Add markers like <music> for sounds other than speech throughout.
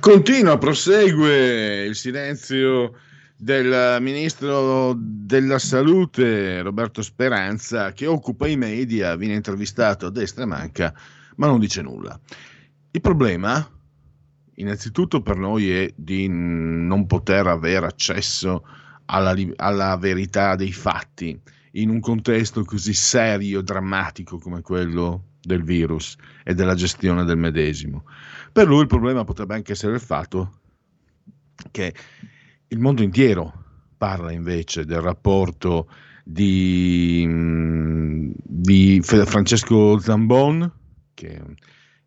Continua, prosegue il silenzio del ministro della salute Roberto Speranza che occupa i media, viene intervistato a destra e manca, ma non dice nulla. Il problema, innanzitutto per noi, è di non poter avere accesso alla, alla verità dei fatti in un contesto così serio, drammatico come quello del virus e della gestione del medesimo. Per lui il problema potrebbe anche essere il fatto che il mondo intero parla invece del rapporto di, di Francesco Zambon, che è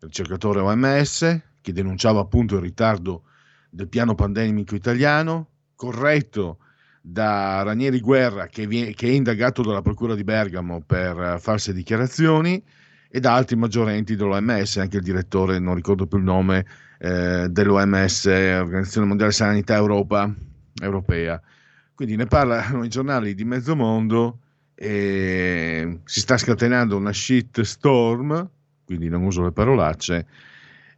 ricercatore OMS, che denunciava appunto il ritardo del piano pandemico italiano, corretto da Ranieri Guerra, che, viene, che è indagato dalla Procura di Bergamo per false dichiarazioni, e da altri maggiorenti dell'OMS, anche il direttore, non ricordo più il nome, eh, dell'OMS, Organizzazione Mondiale Sanità Europa, Europea. Quindi ne parlano i giornali di mezzo mondo e si sta scatenando una shit storm, quindi non uso le parolacce.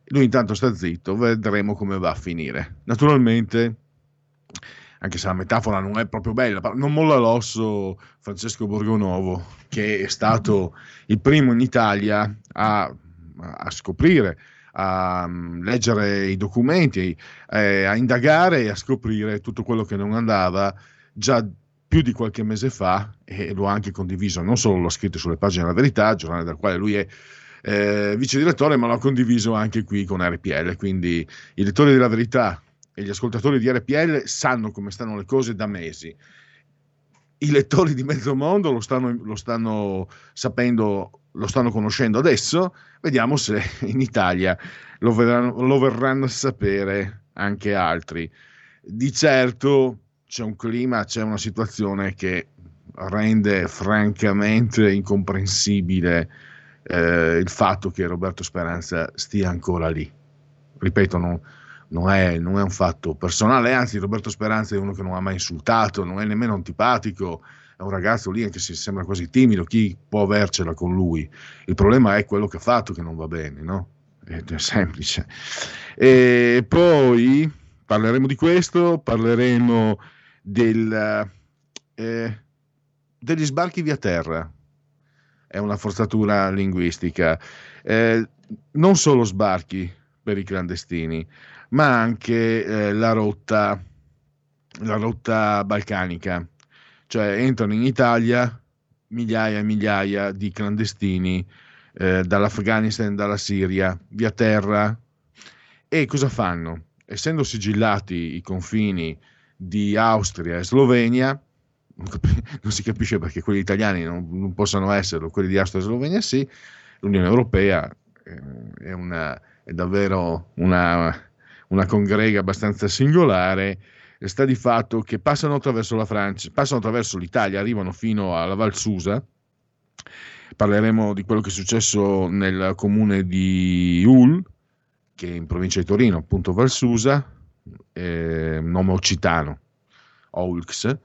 Lui intanto sta zitto, vedremo come va a finire. Naturalmente anche se la metafora non è proprio bella, non molla l'osso Francesco Borgonovo, che è stato il primo in Italia a, a scoprire, a mm, leggere i documenti, eh, a indagare e a scoprire tutto quello che non andava già più di qualche mese fa e lo ha anche condiviso, non solo l'ho scritto sulle pagine della Verità, giornale del quale lui è eh, vice direttore, ma l'ho condiviso anche qui con RPL, quindi i lettori della Verità e gli ascoltatori di RPL sanno come stanno le cose da mesi. I lettori di mezzo mondo lo stanno, lo stanno sapendo, lo stanno conoscendo adesso. Vediamo se in Italia lo verranno, lo verranno a sapere anche altri. Di certo c'è un clima, c'è una situazione che rende francamente incomprensibile eh, il fatto che Roberto Speranza stia ancora lì. Ripeto, non, non è, non è, un fatto personale, anzi Roberto Speranza è uno che non ha mai insultato, non è nemmeno antipatico, è un ragazzo lì anche se sembra quasi timido, chi può avercela con lui? Il problema è quello che ha fatto che non va bene, no? È, è semplice. E poi parleremo di questo, parleremo del, eh, degli sbarchi via terra, è una forzatura linguistica, eh, non solo sbarchi per i clandestini, ma anche eh, la, rotta, la rotta balcanica, cioè entrano in Italia migliaia e migliaia di clandestini eh, dall'Afghanistan, dalla Siria, via terra. E cosa fanno? Essendo sigillati i confini di Austria e Slovenia, non si capisce perché quelli italiani non, non possano esserlo, quelli di Austria e Slovenia sì, l'Unione Europea eh, è, una, è davvero una, una congrega abbastanza singolare, sta di fatto che passano attraverso la Francia, passano attraverso l'Italia, arrivano fino alla Val Susa. Parleremo di quello che è successo nel comune di Ul, che è in provincia di Torino, appunto Val Susa, eh, nome occitano, Oulx,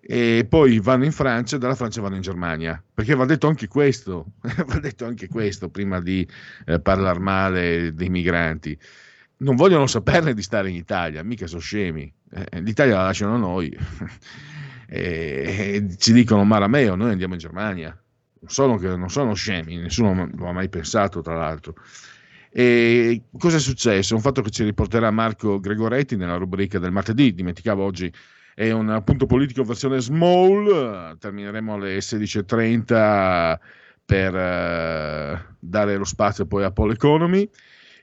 e poi vanno in Francia, dalla Francia vanno in Germania, perché va detto anche questo, <laughs> va detto anche questo prima di eh, parlare male dei migranti non vogliono saperne di stare in Italia, mica sono scemi. Eh, L'Italia la lasciano noi <laughs> e, ci dicono Marameo, noi andiamo in Germania. Non sono, non sono scemi, nessuno lo ha mai pensato, tra l'altro. E cosa è successo? Un fatto che ci riporterà Marco Gregoretti nella rubrica del martedì. Dimenticavo oggi è un punto politico versione small, termineremo alle 16.30 per uh, dare lo spazio poi a Pole Economy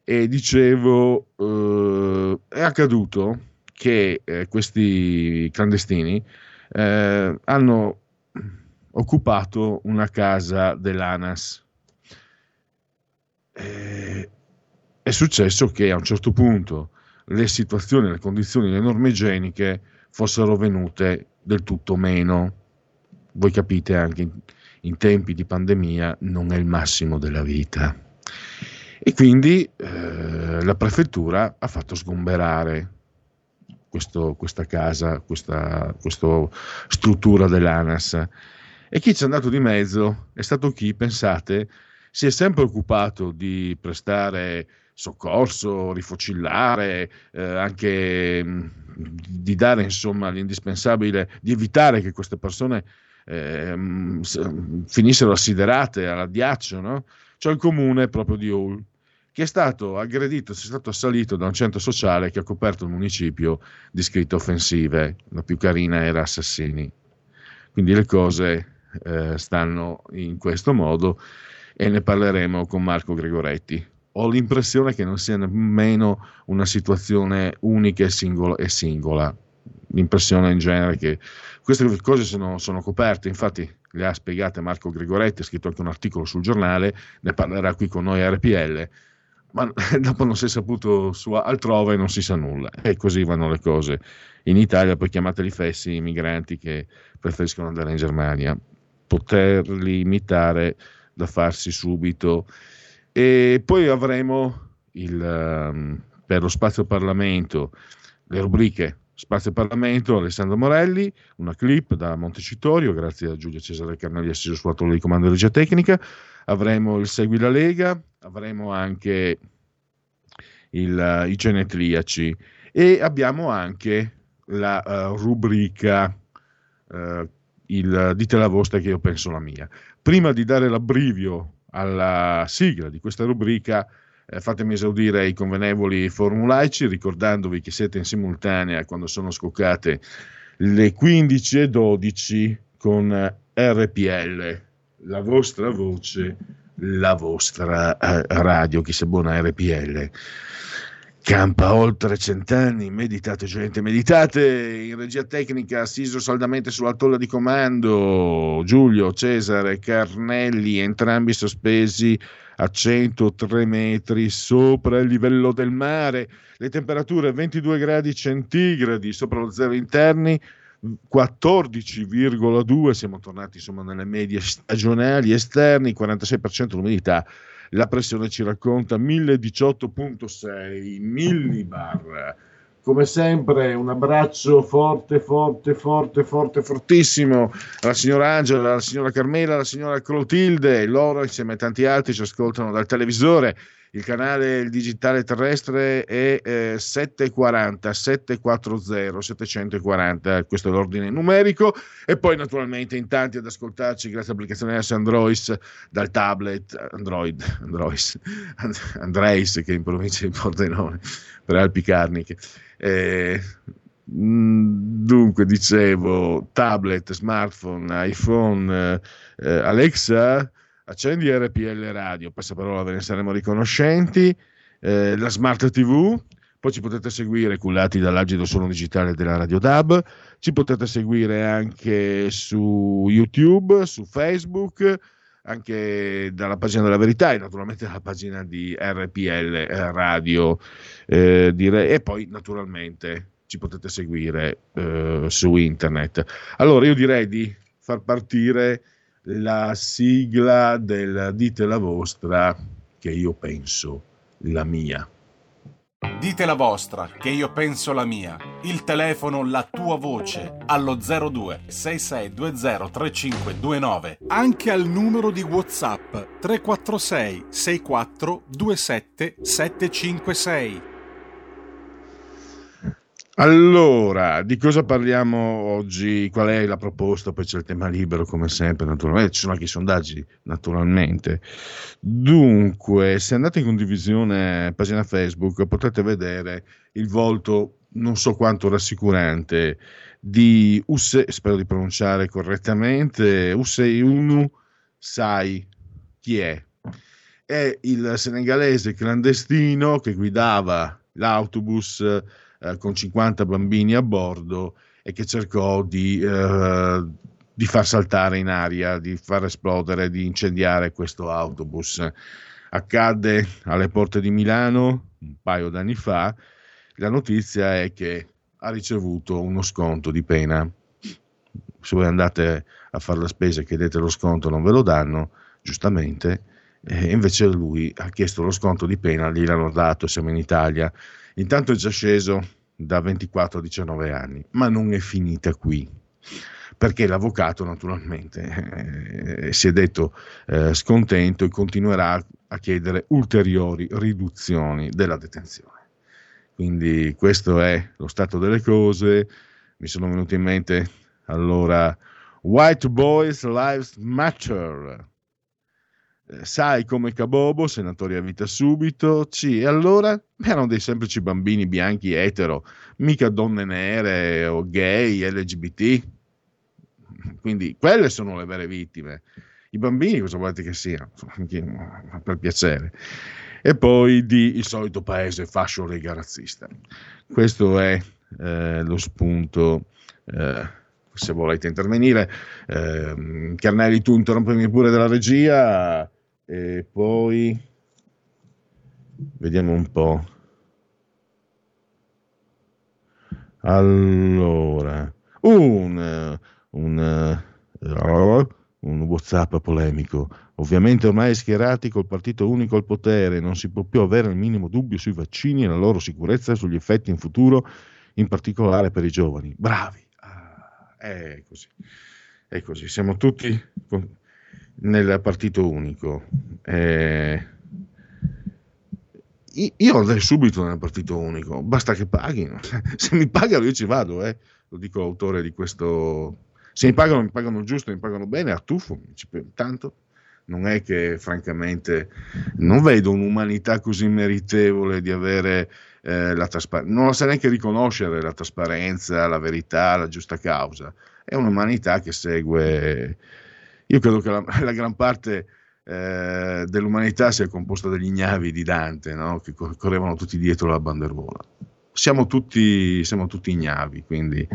e dicevo uh, è accaduto che eh, questi clandestini eh, hanno occupato una casa dell'ANAS. Eh, è successo che a un certo punto le situazioni, le condizioni, le norme igieniche fossero venute del tutto meno. Voi capite anche in, in tempi di pandemia non è il massimo della vita. E quindi eh, la prefettura ha fatto sgomberare questo, questa casa, questa, questa struttura dell'ANAS. E chi ci è andato di mezzo è stato chi, pensate, si è sempre occupato di prestare soccorso, rifocillare, eh, anche mm, di dare insomma l'indispensabile, di evitare che queste persone eh, finissero assiderate all'addiaccio, no? Cioè il comune proprio di Hull, che è stato aggredito, è stato assalito da un centro sociale che ha coperto il municipio di scritte offensive, la più carina era Assassini. Quindi le cose eh, stanno in questo modo e ne parleremo con Marco Gregoretti. Ho l'impressione che non sia nemmeno una situazione unica e singola. E singola. L'impressione in genere che queste cose sono, sono coperte, infatti le ha spiegate Marco Gregoretti, ha scritto anche un articolo sul giornale, ne parlerà qui con noi a RPL, ma <laughs> dopo non si è saputo su altrove non si sa nulla e così vanno le cose. In Italia poi chiamateli fessi i migranti che preferiscono andare in Germania, poterli imitare da farsi subito. E poi avremo il, um, per lo spazio Parlamento le rubriche Spazio Parlamento, Alessandro Morelli, una clip da Montecitorio, grazie a Giulia Cesare Carnelli assiso sulla torre di comando di regia tecnica. Avremo il Segui la Lega, avremo anche il, i genetriaci e abbiamo anche la uh, rubrica uh, il dite la vostra che io penso la mia. Prima di dare l'abbrivio alla sigla di questa rubrica, eh, fatemi esaudire i convenevoli formulaici, ricordandovi che siete in simultanea quando sono scoccate le 15.12 con RPL, la vostra voce, la vostra eh, radio, chi sia buona RPL. Campa oltre cent'anni, meditate gente, meditate. In regia tecnica, assiso saldamente sulla tolla di comando, Giulio, Cesare, Carnelli, entrambi sospesi a 103 metri sopra il livello del mare, le temperature 22 gradi centigradi sopra lo zero interni, 14,2, siamo tornati insomma nelle medie stagionali esterni, 46% l'umidità la pressione ci racconta 1018.6 millibar. Come sempre un abbraccio forte, forte, forte, forte, fortissimo alla signora Angela, alla signora Carmela, alla signora Clotilde, loro insieme a tanti altri ci ascoltano dal televisore il canale il digitale terrestre è eh, 740 740 740 questo è l'ordine numerico. E poi naturalmente in tanti ad ascoltarci grazie all'applicazione S Android dal tablet Android Android Andreis che in provincia di Pordenone per Alpi Carniche. Eh, dunque dicevo tablet smartphone iPhone eh, Alexa accendi RPL Radio, passaparola ve ne saremo riconoscenti, eh, la Smart TV, poi ci potete seguire cullati dall'agido suono digitale della Radio DAB, ci potete seguire anche su YouTube, su Facebook, anche dalla pagina della verità e naturalmente dalla pagina di RPL Radio eh, dire, e poi naturalmente ci potete seguire eh, su internet. Allora io direi di far partire la sigla del Dite la vostra, che io penso la mia. Dite la vostra, che io penso la mia. Il telefono, la tua voce, allo 02 6620 3529. Anche al numero di WhatsApp 346 64 27 756. Allora, di cosa parliamo oggi? Qual è la proposta? Poi c'è il tema libero, come sempre, naturalmente. Ci sono anche i sondaggi, naturalmente. Dunque, se andate in condivisione pagina Facebook, potete vedere il volto non so quanto rassicurante di Usse, spero di pronunciare correttamente, Useinu Sai chi è? È il senegalese clandestino che guidava l'autobus eh, con 50 bambini a bordo e che cercò di, eh, di far saltare in aria, di far esplodere, di incendiare questo autobus. Accadde alle porte di Milano un paio d'anni fa. La notizia è che ha ricevuto uno sconto di pena. Se voi andate a fare la spesa e chiedete lo sconto, non ve lo danno, giustamente. E invece lui ha chiesto lo sconto di pena, gliel'hanno dato, siamo in Italia. Intanto è già sceso da 24 a 19 anni, ma non è finita qui perché l'avvocato naturalmente eh, si è detto eh, scontento e continuerà a chiedere ulteriori riduzioni della detenzione. Quindi questo è lo stato delle cose. Mi sono venuti in mente allora White Boys Lives Matter. Eh, sai come Cabobo, senatori a vita subito. C. E allora erano dei semplici bambini bianchi etero, mica donne nere o gay, LGBT. Quindi quelle sono le vere vittime. I bambini cosa volete che siano? Per piacere e poi di il solito paese fascio lega razzista. Questo è eh, lo spunto. Eh, se volete intervenire, eh, Carnelli, tu interrompimi pure della regia e poi vediamo un po'. Allora, un, un, un WhatsApp polemico Ovviamente ormai schierati col partito unico al potere, non si può più avere il minimo dubbio sui vaccini e la loro sicurezza e sugli effetti in futuro, in particolare per i giovani. Bravi! Ah, è così. È così. Siamo tutti nel partito unico. Eh, io andrei subito nel partito unico, basta che paghino. <laughs> Se mi pagano io ci vado, eh. lo dico l'autore di questo. Se mi pagano, mi pagano giusto, mi pagano bene, a tuffo, tanto non è che francamente non vedo un'umanità così meritevole di avere eh, la trasparenza, non la sa neanche riconoscere la trasparenza, la verità, la giusta causa. È un'umanità che segue, io credo che la, <laughs> la gran parte eh, dell'umanità sia composta dagli ignavi di Dante, no? che correvano tutti dietro la banderuola. Siamo tutti, siamo tutti ignavi, quindi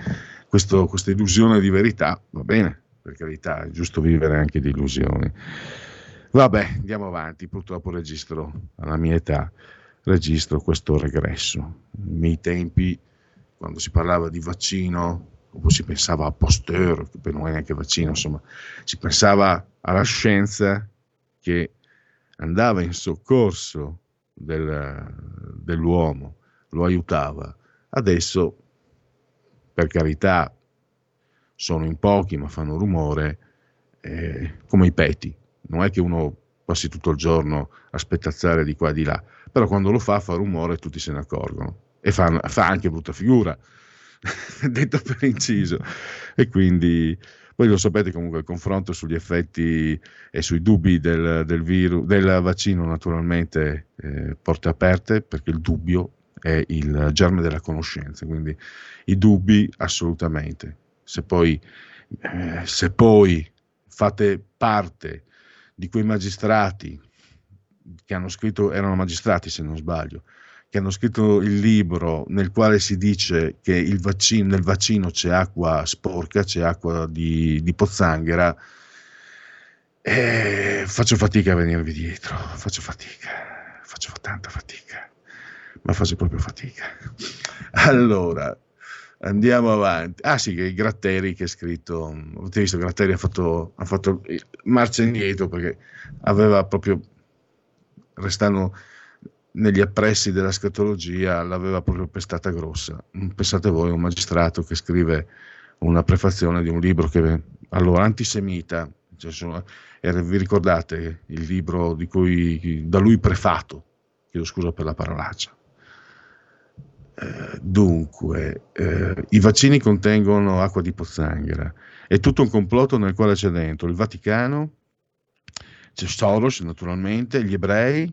questo, questa illusione di verità va bene, per carità, è giusto vivere anche di illusioni. Vabbè, andiamo avanti, purtroppo registro, alla mia età, registro questo regresso. Nei miei tempi, quando si parlava di vaccino, si pensava a Pasteur, che non è neanche vaccino, insomma, si pensava alla scienza che andava in soccorso del, dell'uomo, lo aiutava. Adesso, per carità, sono in pochi ma fanno rumore, eh, come i peti. Non è che uno passi tutto il giorno a spettazzare di qua e di là, però quando lo fa fa rumore e tutti se ne accorgono e fa, fa anche brutta figura, <laughs> detto per inciso. E quindi poi lo sapete comunque il confronto sugli effetti e sui dubbi del, del, virus, del vaccino naturalmente eh, porte aperte perché il dubbio è il germe della conoscenza, quindi i dubbi assolutamente se poi, eh, se poi fate parte di quei magistrati che hanno scritto, erano magistrati se non sbaglio, che hanno scritto il libro nel quale si dice che vaccino, nel vaccino c'è acqua sporca, c'è acqua di, di pozzanghera, eh, faccio fatica a venirvi dietro, faccio fatica, faccio tanta fatica, ma faccio proprio fatica. <laughs> Allora, Andiamo avanti. Ah sì, che Gratteri che ha scritto, avete visto, Gratteri ha fatto, ha fatto marcia indietro perché aveva proprio, restando negli appressi della scatologia, l'aveva proprio pestata grossa. Pensate voi, un magistrato che scrive una prefazione di un libro che, allora, antisemita, cioè sono, vi ricordate il libro di cui, da lui prefato, chiedo scusa per la parolaccia, eh, dunque, eh, i vaccini contengono acqua di pozzanghera. È tutto un complotto nel quale c'è dentro il Vaticano, c'è Soros naturalmente, gli ebrei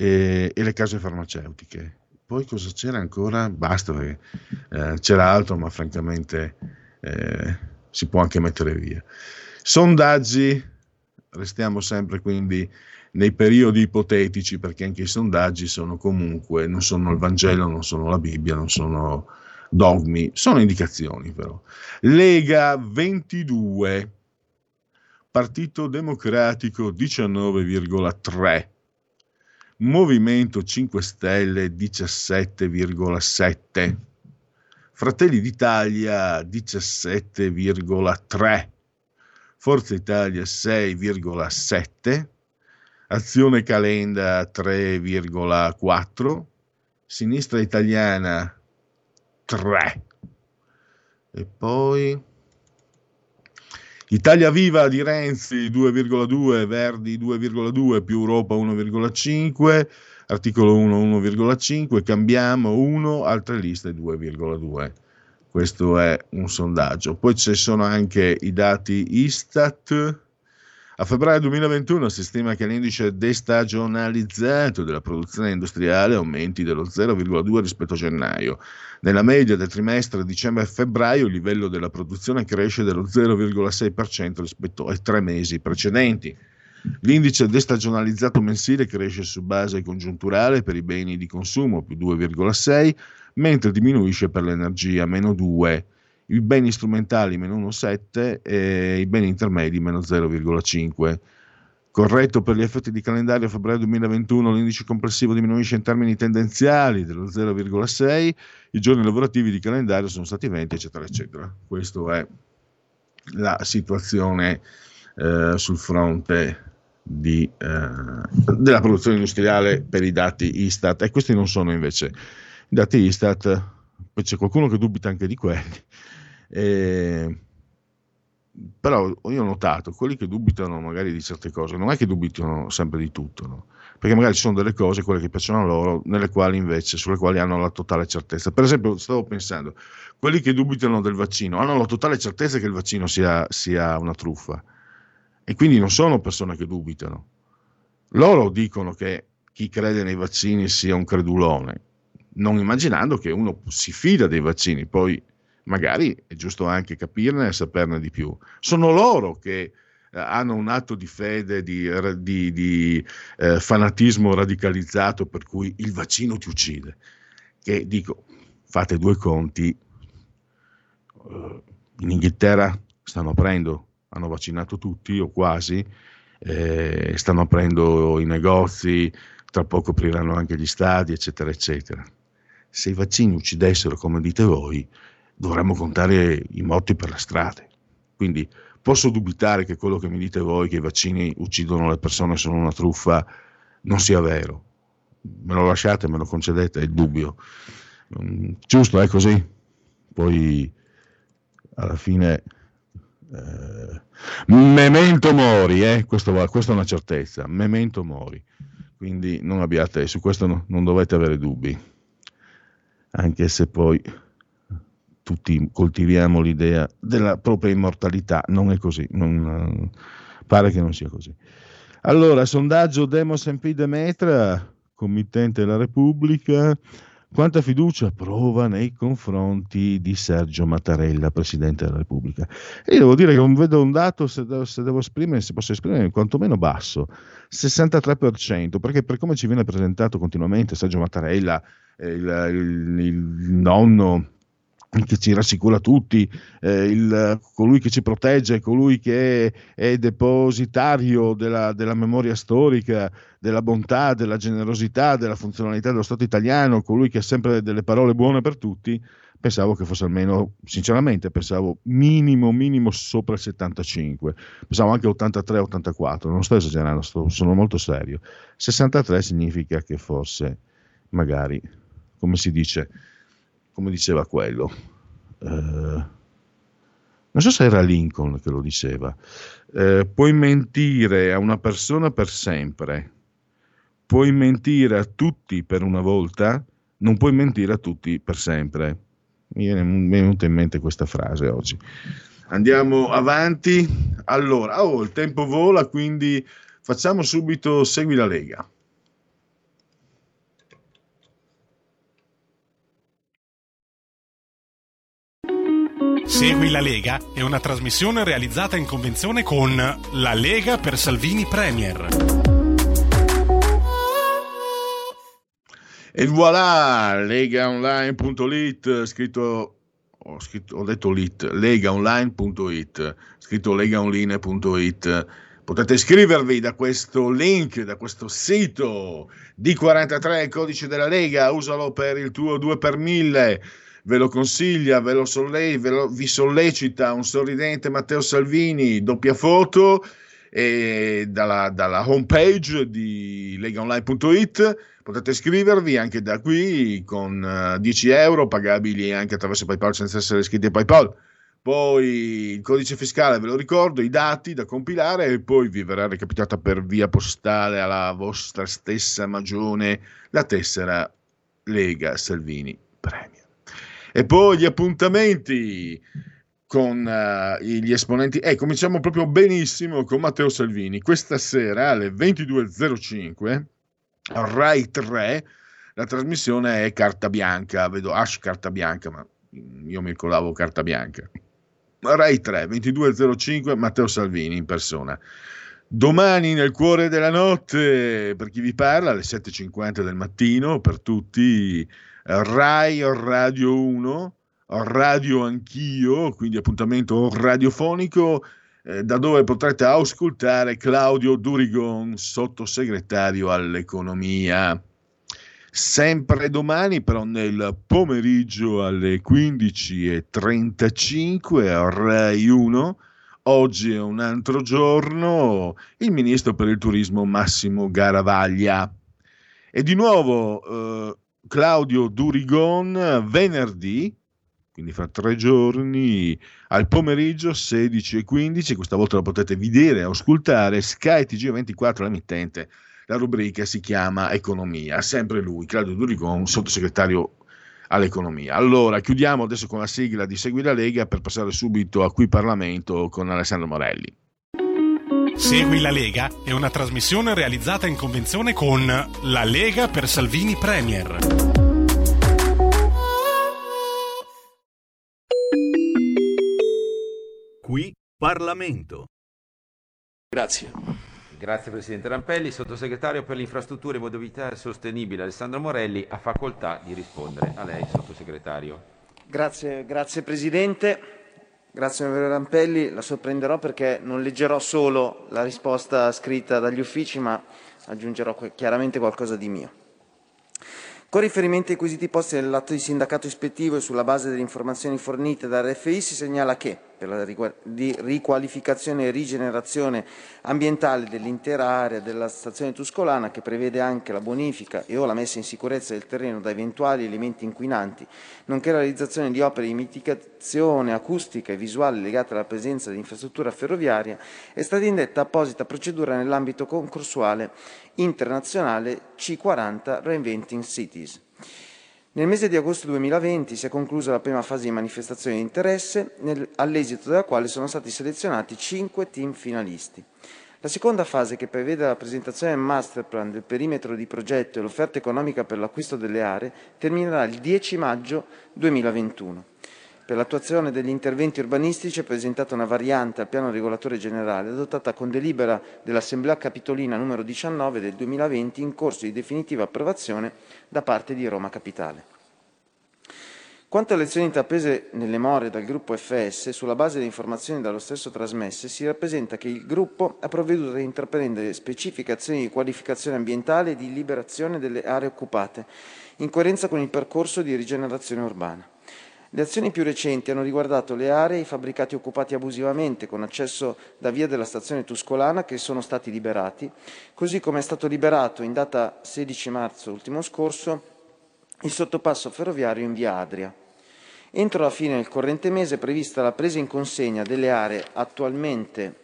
e, e le case farmaceutiche. poi cosa c'era ancora? Basta eh, c'era altro, ma francamente eh, si può anche mettere via. Sondaggi, restiamo sempre quindi nei periodi ipotetici, perché anche i sondaggi sono comunque, non sono il Vangelo, non sono la Bibbia, non sono dogmi, sono indicazioni però. Lega 22, Partito Democratico 19,3, Movimento 5 Stelle 17,7, Fratelli d'Italia 17,3, Forza Italia 6,7, Azione Calenda 3,4, Sinistra Italiana 3 e poi Italia Viva di Renzi 2,2, Verdi 2,2 più Europa 1,5, articolo 1 1,5, cambiamo 1, altre liste 2,2. Questo è un sondaggio. Poi ci sono anche i dati Istat a febbraio 2021 si stima che l'indice destagionalizzato della produzione industriale aumenti dello 0,2 rispetto a gennaio. Nella media del trimestre dicembre-febbraio il livello della produzione cresce dello 0,6% rispetto ai tre mesi precedenti. L'indice destagionalizzato mensile cresce su base congiunturale per i beni di consumo più 2,6, mentre diminuisce per l'energia meno 2 i beni strumentali meno 1,7 e i beni intermedi meno 0,5. Corretto per gli effetti di calendario a febbraio 2021 l'indice complessivo diminuisce in termini tendenziali dello 0,6, i giorni lavorativi di calendario sono stati 20 eccetera eccetera. Questa è la situazione eh, sul fronte di, eh, della produzione industriale per i dati Istat e questi non sono invece i dati Istat, poi c'è qualcuno che dubita anche di quelli eh, però io ho notato, quelli che dubitano magari di certe cose, non è che dubitano sempre di tutto, no? perché magari ci sono delle cose, quelle che piacciono a loro, nelle quali invece, sulle quali hanno la totale certezza. Per esempio, stavo pensando, quelli che dubitano del vaccino hanno la totale certezza che il vaccino sia, sia una truffa e quindi non sono persone che dubitano. Loro dicono che chi crede nei vaccini sia un credulone, non immaginando che uno si fida dei vaccini, poi magari è giusto anche capirne e saperne di più. Sono loro che eh, hanno un atto di fede, di, di, di eh, fanatismo radicalizzato per cui il vaccino ti uccide. Che dico, fate due conti, uh, in Inghilterra stanno aprendo, hanno vaccinato tutti o quasi, eh, stanno aprendo i negozi, tra poco apriranno anche gli stadi, eccetera, eccetera. Se i vaccini uccidessero come dite voi, dovremmo contare i morti per le strade. Quindi posso dubitare che quello che mi dite voi, che i vaccini uccidono le persone, sono una truffa, non sia vero. Me lo lasciate, me lo concedete, è il dubbio. Mm, giusto, è così. Poi alla fine... Eh, memento mori, eh? questo, questa è una certezza, memento mori. Quindi non abbiate, su questo no, non dovete avere dubbi. Anche se poi tutti coltiviamo l'idea della propria immortalità, non è così, non, pare che non sia così. Allora, sondaggio Demos MP Demetra, committente della Repubblica, quanta fiducia prova nei confronti di Sergio Mattarella, Presidente della Repubblica? E io devo dire che non vedo un dato, se devo, se devo esprimere, se posso esprimere, quantomeno basso, 63%, perché per come ci viene presentato continuamente Sergio Mattarella, eh, il, il, il nonno che ci rassicura tutti, eh, il, colui che ci protegge, colui che è, è depositario della, della, memoria storica, della bontà, della generosità, della funzionalità dello Stato italiano, colui che ha sempre delle parole buone per tutti, pensavo che fosse almeno, sinceramente, pensavo minimo, minimo sopra il 75, pensavo anche 83-84, non sto esagerando, sto, sono molto serio. 63 significa che forse, magari, come si dice, come diceva quello, eh, non so se era Lincoln che lo diceva, eh, puoi mentire a una persona per sempre, puoi mentire a tutti per una volta, non puoi mentire a tutti per sempre. Mi è venuta in mente questa frase oggi. Andiamo avanti. Allora, oh, il tempo vola, quindi facciamo subito Segui la Lega. Segui la Lega è una trasmissione realizzata in convenzione con La Lega per Salvini Premier. E voilà, legaonline.it, scritto ho, scritto, ho detto lit, legaonline.it, scritto legaonline.it. Potete iscrivervi da questo link, da questo sito D43, codice della Lega, usalo per il tuo 2 per 1000 ve lo consiglia, ve lo, solle- ve lo vi sollecita un sorridente Matteo Salvini, doppia foto e dalla, dalla homepage di legaonline.it potete iscrivervi anche da qui con uh, eh, 10 euro pagabili anche attraverso PayPal senza essere iscritti a PayPal. Poi il codice fiscale, ve lo ricordo, i dati da compilare e poi vi verrà recapitata per via postale alla vostra stessa magione la tessera Lega Salvini Premio. E poi gli appuntamenti con uh, gli esponenti. Eh, cominciamo proprio benissimo con Matteo Salvini. Questa sera alle 22.05 Rai 3 la trasmissione è carta bianca, vedo Ash carta bianca, ma io mi colavo carta bianca. Rai 3, 22.05 Matteo Salvini in persona. Domani nel cuore della notte, per chi vi parla, alle 7.50 del mattino, per tutti, Rai Radio 1, Radio Anch'io, quindi appuntamento radiofonico eh, da dove potrete ascoltare Claudio Durigon, sottosegretario all'economia. Sempre domani, però nel pomeriggio alle 15.35 a Rai 1, oggi è un altro giorno, il ministro per il turismo Massimo Garavaglia. E di nuovo eh, Claudio Durigon venerdì, quindi fra tre giorni, al pomeriggio 16 e 15, questa volta lo potete vedere e ascoltare, Sky TG24, l'emittente, la rubrica si chiama Economia, sempre lui, Claudio Durigon, sottosegretario all'economia. Allora, chiudiamo adesso con la sigla di Segui la Lega per passare subito a Qui Parlamento con Alessandro Morelli. Segui la Lega è una trasmissione realizzata in convenzione con La Lega per Salvini Premier. Qui Parlamento. Grazie. Grazie Presidente Rampelli. Sottosegretario per le infrastrutture e mobilità sostenibile Alessandro Morelli ha facoltà di rispondere. A lei, Sottosegretario. Grazie, grazie Presidente. Grazie onorevole Rampelli, la sorprenderò perché non leggerò solo la risposta scritta dagli uffici, ma aggiungerò chiaramente qualcosa di mio. Con riferimento ai quesiti posti nell'atto di sindacato ispettivo e sulla base delle informazioni fornite dall'RFI si segnala che, per la riqualificazione e rigenerazione ambientale dell'intera area della stazione tuscolana, che prevede anche la bonifica e o la messa in sicurezza del terreno da eventuali elementi inquinanti, nonché la realizzazione di opere di mitigazione acustica e visuale legate alla presenza di infrastruttura ferroviaria, è stata indetta apposita procedura nell'ambito concorsuale internazionale C40 Reinventing Cities. Nel mese di agosto 2020 si è conclusa la prima fase di manifestazione di interesse, nel, all'esito della quale sono stati selezionati cinque team finalisti. La seconda fase, che prevede la presentazione del masterplan del perimetro di progetto e l'offerta economica per l'acquisto delle aree, terminerà il 10 maggio 2021. Per l'attuazione degli interventi urbanistici è presentata una variante al piano regolatore generale adottata con delibera dell'Assemblea Capitolina numero 19 del 2020 in corso di definitiva approvazione da parte di Roma Capitale. Quanto alle azioni intraprese nelle more dal gruppo FS, sulla base delle informazioni dallo stesso trasmesse, si rappresenta che il gruppo ha provveduto a intraprendere specifiche azioni di qualificazione ambientale e di liberazione delle aree occupate, in coerenza con il percorso di rigenerazione urbana. Le azioni più recenti hanno riguardato le aree e i fabbricati occupati abusivamente con accesso da via della stazione Tuscolana che sono stati liberati, così come è stato liberato in data 16 marzo ultimo scorso il sottopasso ferroviario in via Adria. Entro la fine del corrente mese è prevista la presa in consegna delle aree attualmente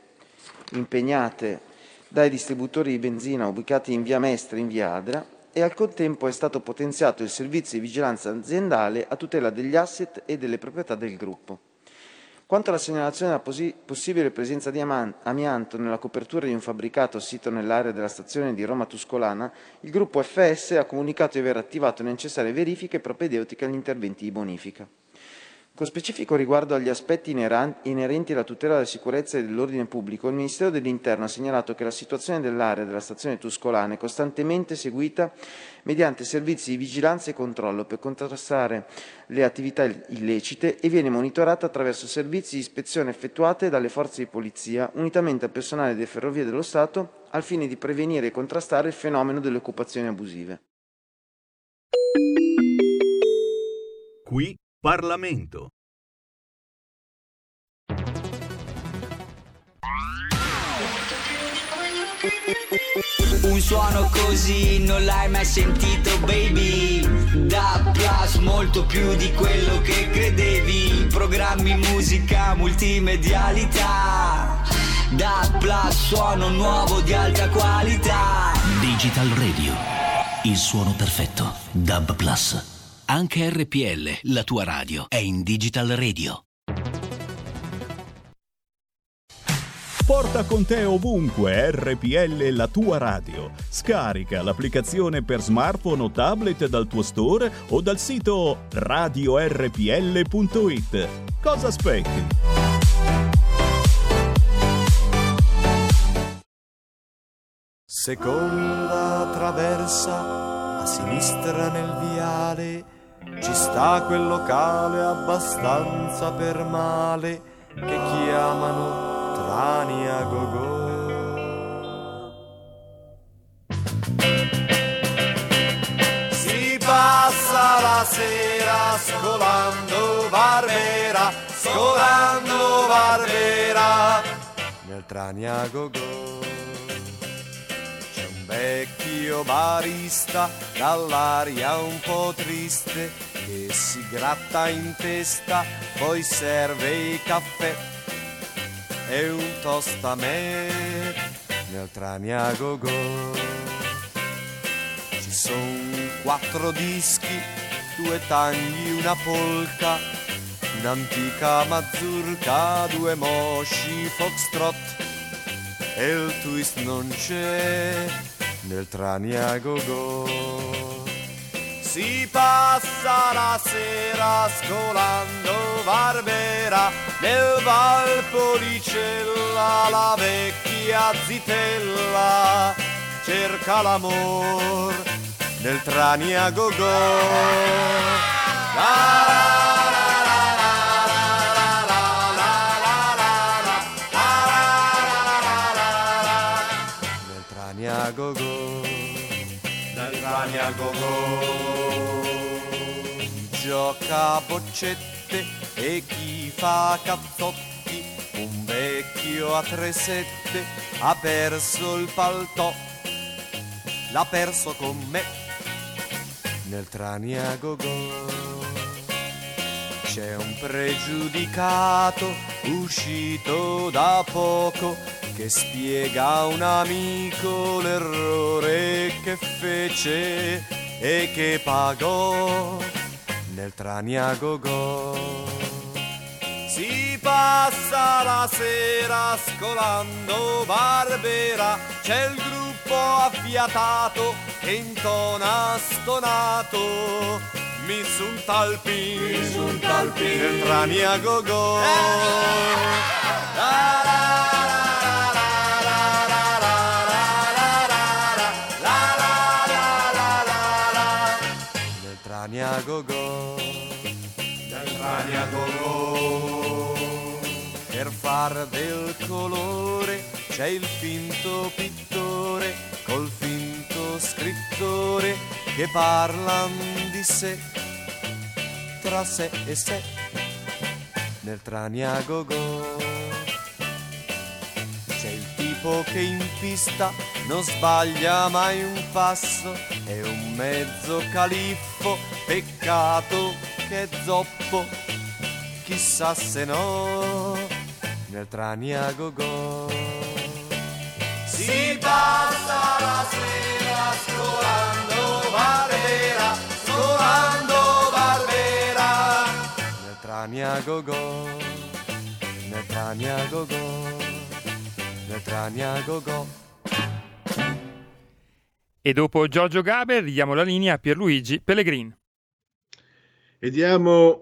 impegnate dai distributori di benzina ubicati in via Mestre in via Adria e al contempo è stato potenziato il servizio di vigilanza aziendale a tutela degli asset e delle proprietà del gruppo. Quanto alla segnalazione della posi- possibile presenza di amianto nella copertura di un fabbricato sito nell'area della stazione di Roma Tuscolana, il gruppo FS ha comunicato di aver attivato le necessarie verifiche propedeutiche agli interventi di bonifica. Con specifico riguardo agli aspetti inerenti alla tutela della sicurezza e dell'ordine pubblico, il Ministero dell'Interno ha segnalato che la situazione dell'area della stazione Tuscolana è costantemente seguita mediante servizi di vigilanza e controllo per contrastare le attività illecite e viene monitorata attraverso servizi di ispezione effettuate dalle forze di polizia, unitamente al personale delle Ferrovie dello Stato, al fine di prevenire e contrastare il fenomeno delle occupazioni abusive. Qui Parlamento. Un suono così non l'hai mai sentito baby. Da Plus molto più di quello che credevi. Programmi, musica, multimedialità. Da Plus suono nuovo di alta qualità. Digital Radio Il suono perfetto. DAB Plus anche RPL, la tua radio, è in Digital Radio. Porta con te ovunque RPL la tua radio. Scarica l'applicazione per smartphone o tablet dal tuo store o dal sito radiorpl.it. Cosa aspetti? Seconda traversa a sinistra nel viale ci sta quel locale abbastanza per male che chiamano Trania Gogò. Si passa la sera scolando Barbera, scolando Barbera nel Trania Gogò vecchio barista dall'aria un po' triste che si gratta in testa, poi serve il caffè e un toast a me nel Trania Go Go. Ci sono quattro dischi, due tagli, una polka, un'antica mazurka, due mosci foxtrot e il twist non c'è nel Trania Go Go. Si passa la sera scolando Barbera nel Valpolicella la vecchia zitella cerca l'amor nel Trania Go Go. Go Nel Trania Go. Gioca a boccette e chi fa cazzotti, un vecchio a tre sette ha perso il paltò, l'ha perso con me nel Trania Go Go. C'è un pregiudicato uscito da poco che spiega a un amico l'errore che fece e che pagò nel Trania Go Go. Si passa la sera scolando Barbera, c'è il gruppo affiatato che intona stonato. Mi sun talpin, mi sun talpin, nel Trania Go Go. La, la, Trania Go Go, del Trania Go Go. Per far del colore c'è il finto pittore col finto scrittore che parlan di sé, tra sé e sé, nel Trania Go Go. Tipo che in pista non sbaglia mai un passo, è un mezzo califfo, peccato che è zoppo, chissà se no, nel Trania Go. Si passa la sera scolando Barbera, scolando Barbera, nel Trania Go nel Trania Go Go Go. E dopo Giorgio Gaber diamo la linea a Pierluigi Pellegrin. E diamo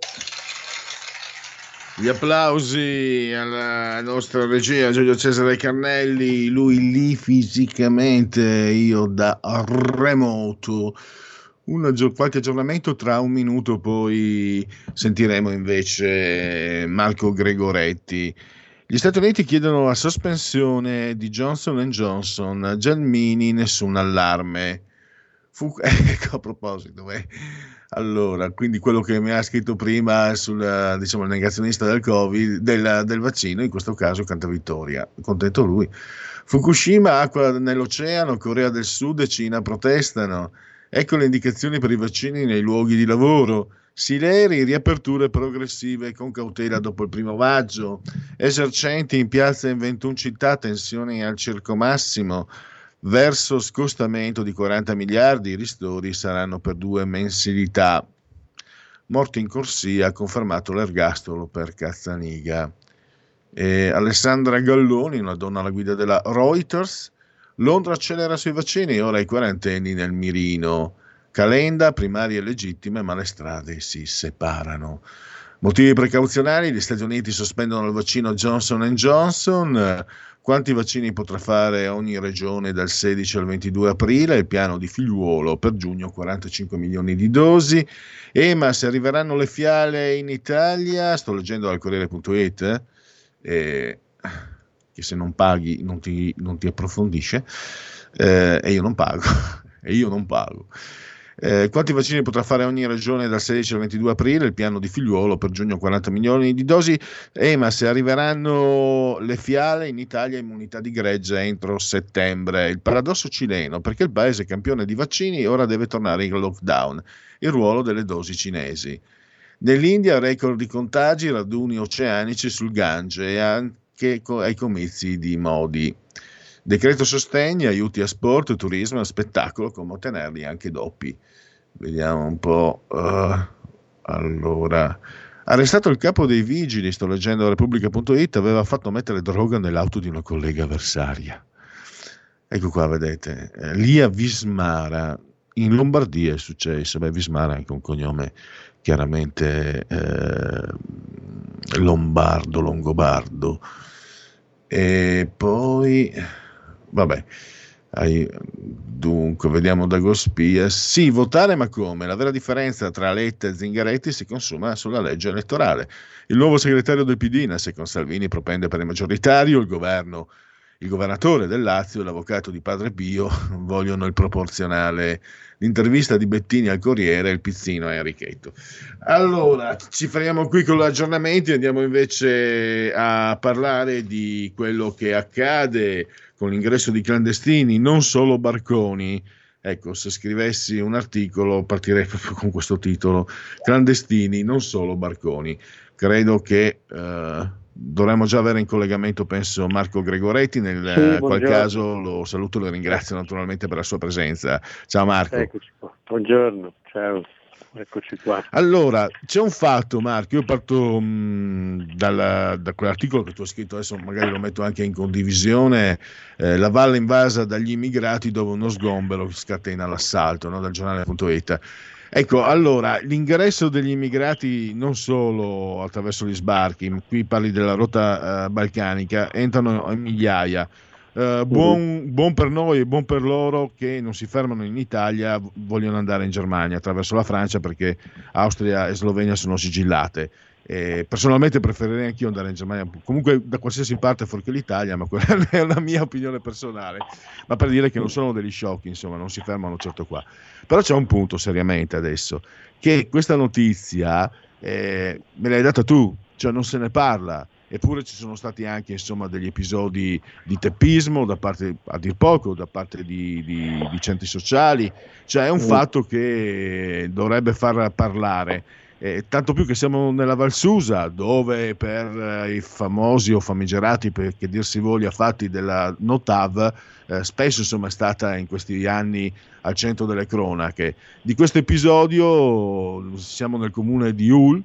Gli applausi alla nostra regia Giulio Cesare Carnelli, lui lì fisicamente, io da remoto. Un, qualche aggiornamento tra un minuto, poi sentiremo invece Marco Gregoretti. Gli Stati Uniti chiedono la sospensione di Johnson Johnson, Gelmini nessun allarme. Fu, <laughs> ecco a proposito, beh, allora, quindi quello che mi ha scritto prima sul diciamo, negazionista del Covid, del, del vaccino, in questo caso canta vittoria, contento lui. Fukushima, acqua nell'oceano, Corea del Sud e Cina protestano. Ecco le indicazioni per i vaccini nei luoghi di lavoro. Sileri, riaperture progressive con cautela dopo il primo maggio. Esercenti in piazza in 21 città, tensioni al circo massimo. Verso scostamento di 40 miliardi, i ristori saranno per due mensilità. Morto in corsia, ha confermato l'ergastolo per Cazzaniga. E Alessandra Galloni, una donna alla guida della Reuters. Londra accelera sui vaccini, ora i quarantenni nel mirino. Calenda, primarie legittime, ma le strade si separano. Motivi precauzionali, gli Stati Uniti sospendono il vaccino Johnson Johnson. Quanti vaccini potrà fare ogni regione dal 16 al 22 aprile? Il piano di figliuolo per giugno 45 milioni di dosi. EMA, se arriveranno le fiale in Italia, sto leggendo dal Corriere.it, eh, che se non paghi non ti, non ti approfondisce, eh, e io non pago, <laughs> e io non pago. Eh, quanti vaccini potrà fare ogni regione dal 16 al 22 aprile? Il piano di figliuolo per giugno 40 milioni di dosi. EMA, se arriveranno le fiale in Italia immunità di gregge entro settembre. Il paradosso cileno, perché il paese campione di vaccini ora deve tornare in lockdown. Il ruolo delle dosi cinesi. Nell'India record di contagi, raduni oceanici sul Gange e anche ai comizi di Modi. Decreto sostegni, aiuti a sport, turismo e spettacolo, come ottenerli anche doppi. Vediamo un po'. Uh, allora, arrestato il capo dei vigili, sto leggendo Repubblica.it, aveva fatto mettere droga nell'auto di una collega avversaria. Ecco qua, vedete, eh, lì a Vismara, in Lombardia è successo, beh, Vismara è anche un cognome chiaramente eh, lombardo, longobardo. E poi Vabbè, dunque, vediamo da Gospia. Sì, votare, ma come? La vera differenza tra Letta e Zingaretti si consuma sulla legge elettorale. Il nuovo segretario del PD, se con Salvini propende per il maggioritario, il governo, il governatore del Lazio e l'avvocato di Padre Pio <laughs> vogliono il proporzionale. L'intervista di Bettini al Corriere, il pizzino a Enrichetto. Allora, ci fermiamo qui con l'aggiornamento e andiamo invece a parlare di quello che accade con l'ingresso di clandestini, non solo barconi. Ecco, se scrivessi un articolo partirei <laughs> proprio con questo titolo, clandestini, non solo barconi. Credo che eh, dovremmo già avere in collegamento, penso, Marco Gregoretti, nel sì, qual caso lo saluto e lo ringrazio naturalmente per la sua presenza. Ciao Marco. Eccoci qua. Buongiorno, ciao. Eccoci qua. Allora, c'è un fatto, Marco. Io parto mh, mm, dalla, da quell'articolo che tu hai scritto, adesso magari lo metto anche in condivisione. Eh, la valle invasa dagli immigrati dove uno sgombero scatena l'assalto, no? dal giornale.it. Ecco, allora, l'ingresso degli immigrati non solo attraverso gli sbarchi, qui parli della rotta eh, balcanica, entrano a migliaia Uh, buon, buon, per noi e buon per loro che non si fermano in Italia, vogliono andare in Germania attraverso la Francia perché Austria e Slovenia sono sigillate. E personalmente preferirei anch'io andare in Germania, comunque da qualsiasi parte fuori che l'Italia, ma quella <laughs> è una mia opinione personale. Ma per dire che non sono degli sciocchi, insomma, non si fermano certo qua. Però c'è un punto seriamente adesso, che questa notizia eh, me l'hai data tu, cioè non se ne parla eppure ci sono stati anche insomma, degli episodi di teppismo da parte, a dir poco, da parte di, di, di centri sociali, cioè è un mm. fatto che dovrebbe far parlare. Eh, tanto più che siamo nella Valsusa, dove per eh, i famosi o famigerati, per che dir si voglia, fatti della Notav, eh, spesso insomma, è stata in questi anni al centro delle cronache. Di questo episodio siamo nel comune di Ul,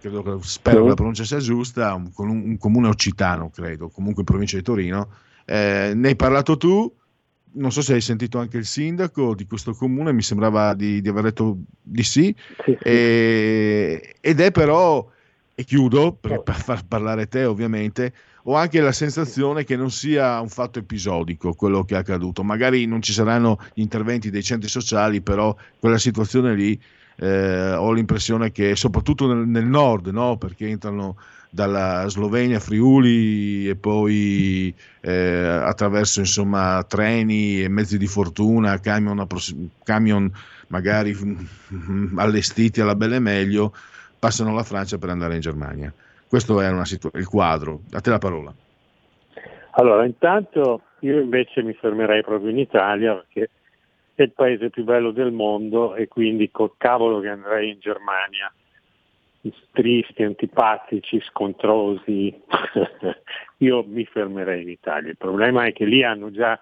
credo che, spero che la pronuncia sia giusta, un, un, un comune occitano, credo, comunque in provincia di Torino. Eh, ne hai parlato tu, non so se hai sentito anche il sindaco di questo comune, mi sembrava di, di aver detto di sì, sì, sì. E, ed è però e chiudo per, per far parlare te ovviamente, ho anche la sensazione che non sia un fatto episodico quello che è accaduto. Magari non ci saranno gli interventi dei centri sociali, però quella situazione lì eh, ho l'impressione che soprattutto nel, nel nord, no? perché entrano dalla Slovenia, Friuli e poi eh, attraverso insomma, treni e mezzi di fortuna, camion, camion magari allestiti alla belle meglio, passano la Francia per andare in Germania. Questo è situ- il quadro. A te la parola. Allora, intanto io invece mi fermerei proprio in Italia perché è il paese più bello del mondo e quindi col cavolo che andrei in Germania tristi, antipatici, scontrosi, <laughs> io mi fermerei in Italia. Il problema è che lì hanno già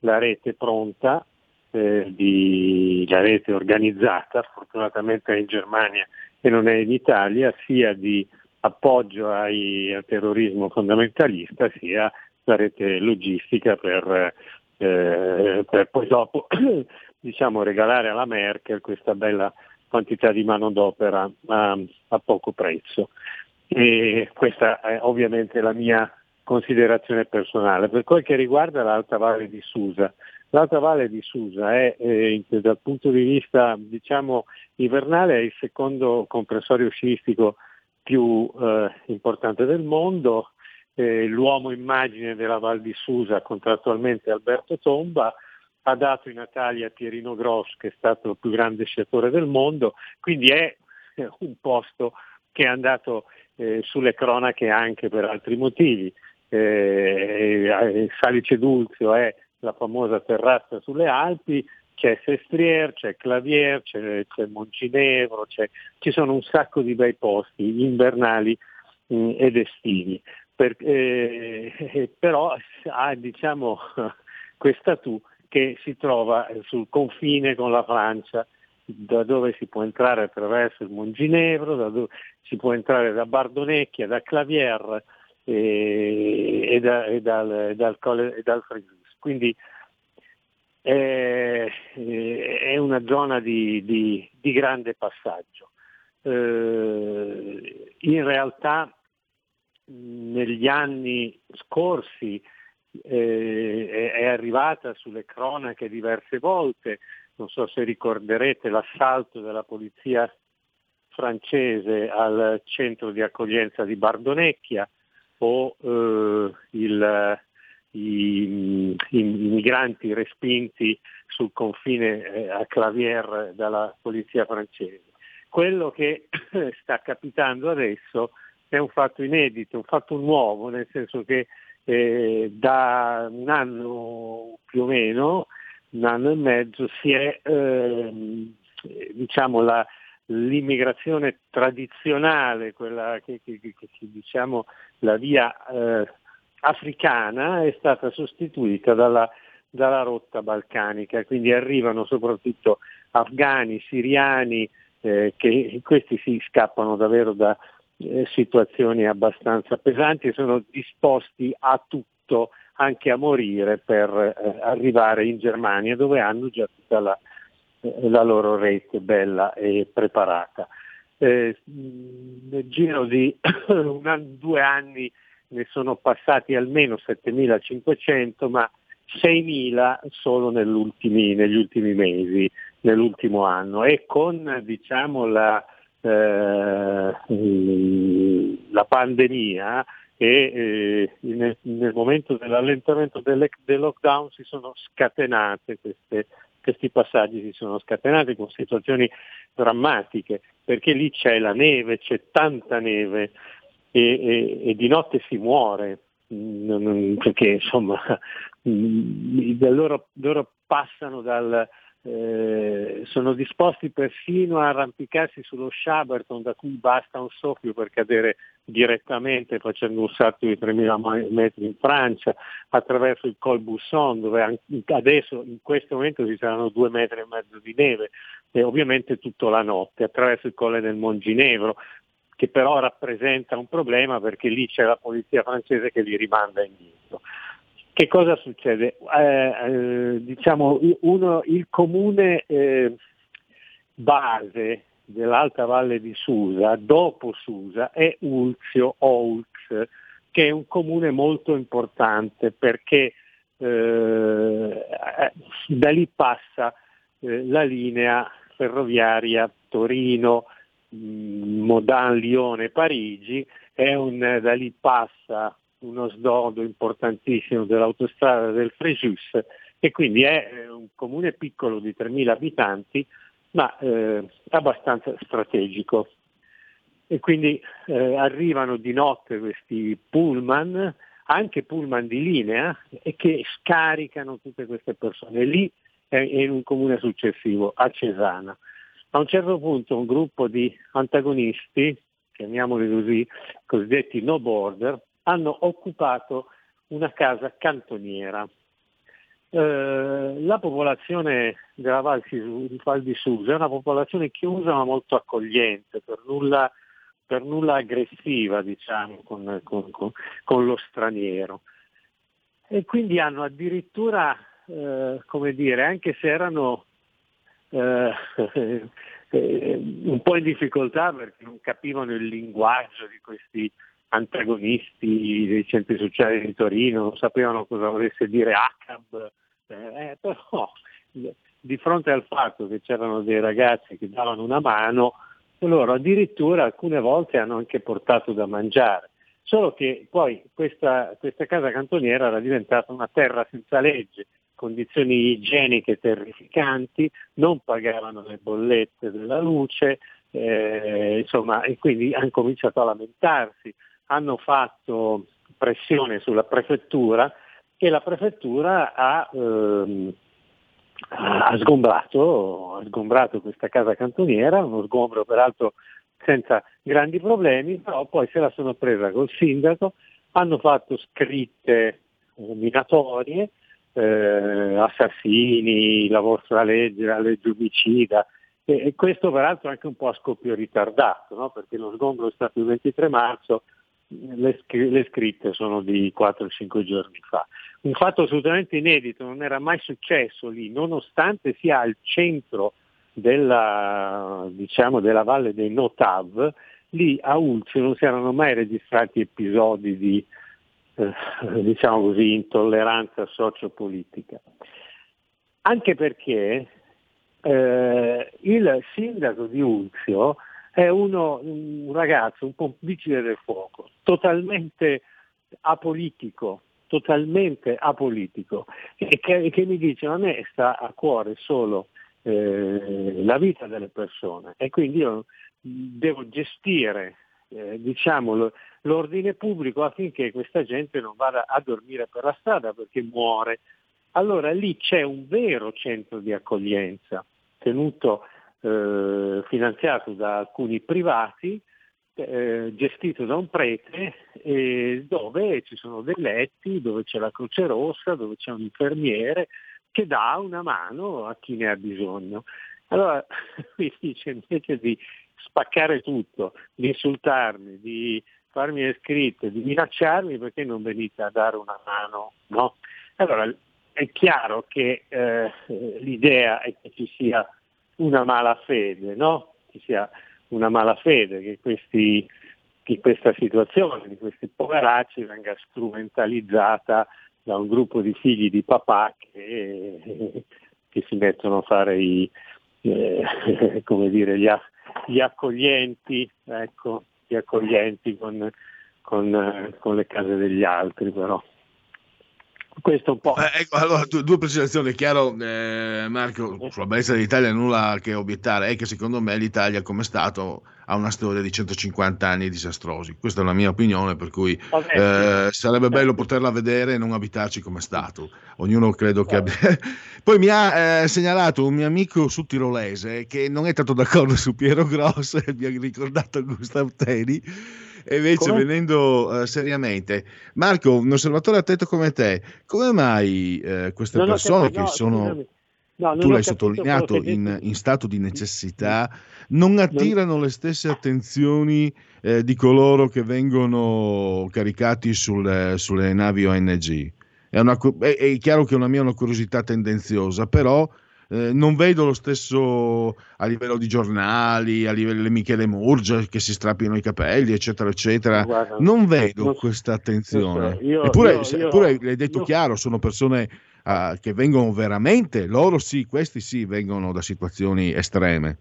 la rete pronta, eh, di, la rete organizzata, fortunatamente è in Germania e non è in Italia, sia di appoggio ai, al terrorismo fondamentalista, sia la rete logistica per, eh, per poi dopo <clears throat> diciamo, regalare alla Merkel questa bella quantità di manodopera a, a poco prezzo. E questa è ovviamente la mia considerazione personale. Per quel che riguarda l'Alta Valle di Susa, l'Alta Valle di Susa è eh, dal punto di vista diciamo, invernale è il secondo compressorio sciistico più eh, importante del mondo, eh, l'uomo immagine della Val di Susa, contrattualmente Alberto Tomba, ha dato i natali a Pierino Gross, che è stato il più grande sciatore del mondo, quindi è un posto che è andato eh, sulle cronache anche per altri motivi. Eh, eh, Salice Dulzio è la famosa terrazza sulle Alpi, c'è Sestrier, c'è Clavier, c'è, c'è Moncinevro, c'è, ci sono un sacco di bei posti invernali mh, mm, ed estivi. Per, <laughs> eh, però ha diciamo, <laughs> questa tu che si trova sul confine con la Francia, da dove si può entrare attraverso il Monginevro, da dove si può entrare da Bardonecchia, da Clavier e, e, da, e dal, dal, e dal Frigus. Quindi è, è, una zona di, di, di grande passaggio. Eh, in realtà negli anni scorsi eh, è arrivata sulle cronache diverse volte, non so se ricorderete l'assalto della polizia francese al centro di accoglienza di Bardonecchia o eh, il, i, i, migranti respinti sul confine eh, a Clavier dalla polizia francese. Quello che <clears throat> sta capitando adesso è un fatto inedito, un fatto nuovo, nel senso che eh, da un anno più o meno, un anno e mezzo, si è eh, diciamo la, l'immigrazione tradizionale, quella che, che, che, che diciamo la via eh, africana, è stata sostituita dalla, dalla rotta balcanica, quindi arrivano soprattutto afghani, siriani, eh, che questi si scappano davvero da, eh, situazioni abbastanza pesanti e sono disposti a tutto, anche a morire, per eh, arrivare in Germania dove hanno già tutta la, eh, la loro rete bella e preparata. Eh, nel giro di <coughs> un, due anni ne sono passati almeno 7.500, ma 6.000 solo negli ultimi mesi, nell'ultimo anno e con diciamo, la, eh, la pandemia e eh, nel, nel, momento dell'allentamento del, del, lockdown si sono scatenate queste, questi passaggi si sono scatenati con situazioni drammatiche perché lì c'è la neve, c'è tanta neve e, e, e di notte si muore perché insomma <laughs> loro, loro passano dal, eh, sono disposti persino a arrampicarsi sullo Shaberton da cui basta un soffio per cadere direttamente facendo un salto di 3.000 metri in Francia, attraverso il Col Busson dove adesso in questo momento ci saranno due metri e mezzo di neve e ovviamente tutta la notte, attraverso il Colle del Monginevro che però rappresenta un problema perché lì c'è la polizia francese che li rimanda indietro. Che cosa succede? Eh, eh, diciamo, uno, il comune eh, base dell'Alta Valle di Susa, dopo Susa, è Ulzio Oulx, che è un comune molto importante perché eh, da lì passa eh, la linea ferroviaria Torino, mh, Modan, Lione, Parigi, un, da lì passa uno snodo importantissimo dell'autostrada del Frejus e quindi è un comune piccolo di 3.000 abitanti ma eh, abbastanza strategico. E quindi eh, arrivano di notte questi pullman, anche pullman di linea, e che scaricano tutte queste persone. Lì è in un comune successivo, a Cesana. A un certo punto un gruppo di antagonisti, chiamiamoli così, cosiddetti no border, hanno occupato una casa cantoniera eh, la popolazione della Val, Val, di Susa è una popolazione chiusa ma molto accogliente, per nulla, per nulla aggressiva diciamo, con, con, con, con, lo straniero. E quindi hanno addirittura, eh, come dire, anche se erano eh, <laughs> un po' in difficoltà perché non capivano il linguaggio di questi antagonisti dei centri sociali di Torino, non sapevano cosa volesse dire ACAB, eh, però di fronte al fatto che c'erano dei ragazzi che davano una mano, loro addirittura alcune volte hanno anche portato da mangiare. Solo che poi questa, questa casa cantoniera era diventata una terra senza legge, condizioni igieniche terrificanti, non pagavano le bollette della luce, eh, insomma, e quindi hanno cominciato a lamentarsi. Hanno fatto pressione sulla prefettura e la prefettura ha, ehm, ha, sgombrato, ha sgombrato questa casa cantoniera, uno sgombro peraltro senza grandi problemi, però poi se la sono presa col sindaco, hanno fatto scritte minatorie, eh, assassini, la vostra legge, la legge omicida, e, e, questo peraltro anche un po' a scoppio ritardato, no? perché lo sgombro è stato il 23 marzo, le, le scritte sono di 4-5 giorni fa. Un fatto assolutamente inedito, non era mai successo lì, nonostante sia al centro della, diciamo, della valle dei Notav, lì a Ulzio non si erano mai registrati episodi di eh, diciamo così, intolleranza sociopolitica. Anche perché eh, il sindaco di Ulzio è uno, un ragazzo un po' vigile del fuoco, totalmente apolitico, totalmente apolitico e che, che, mi dice a me sta a cuore solo eh, la vita delle persone e quindi io devo gestire eh, diciamo, l'ordine pubblico affinché questa gente non vada a dormire per la strada perché muore. Allora lì c'è un vero centro di accoglienza tenuto eh, finanziato da alcuni privati, eh, gestito da un prete, eh, dove ci sono dei letti, dove c'è la Croce Rossa, dove c'è un infermiere che dà una mano a chi ne ha bisogno. Allora <laughs> mi dice invece di spaccare tutto, di insultarmi, di farmi le scritte, di minacciarmi perché non venite a dare una mano, no? Allora è chiaro che eh, l'idea è che ci sia una malafede, no? Ci sia una malafede che, questi, che questa situazione di questi poveracci venga strumentalizzata da un gruppo di figli di papà che, che si mettono a fare i, eh, <laughs> come dire, gli, gli accoglienti, ecco, gli accoglienti con, con, con le case degli altri però questo un po'. Eh, ecco, allora, due, due precisazioni. È chiaro, eh, Marco, sulla bellezza dell'Italia nulla che obiettare, è che secondo me l'Italia come Stato ha una storia di 150 anni disastrosi. Questa è la mia opinione, per cui eh, sarebbe bello poterla vedere e non abitarci come Stato. Ognuno credo che abbia... <laughs> Poi mi ha eh, segnalato un mio amico sudtirolese che non è stato d'accordo su Piero Gross <laughs> mi ha ricordato Gustav Teni e invece come? venendo uh, seriamente, Marco, un osservatore attento come te, come mai uh, queste non persone capito, che no, sono... No, tu l'hai sottolineato in, in, stato di necessità, non attirano le stesse attenzioni eh, di coloro che vengono caricati sul, sulle navi ONG. È, una, è, è, chiaro che è una mia una curiosità tendenziosa, però eh, non vedo lo stesso a livello di giornali, a livello di Michele Murgia che si strappino i capelli, eccetera, eccetera. Guarda, non vedo non- questa attenzione. so, io- eppure, io- se- io- eppure l'hai detto chiaro, sono persone ah, che vengono veramente, loro sì, questi sì, vengono da situazioni estreme.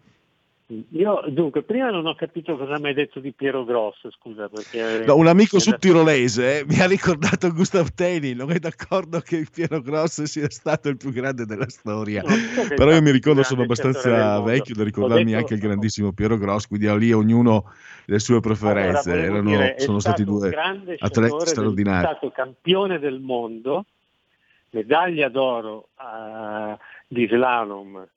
Io dunque, prima non ho capito cosa mi hai detto di Piero Grosso, scusa, perché No, un amico eh, sul tirolese eh, mi ha ricordato Gustav Teni, non è d'accordo che Piero Grosso sia stato il più grande della storia. Però io mi ricordo, sono abbastanza vecchio da ricordarmi detto- anche il grandissimo Piero Grosso, quindi lì ognuno le sue preferenze, Allora, erano, dire, sono stati due atleti straordinari. È stato campione del mondo, medaglia d'oro a- di slalom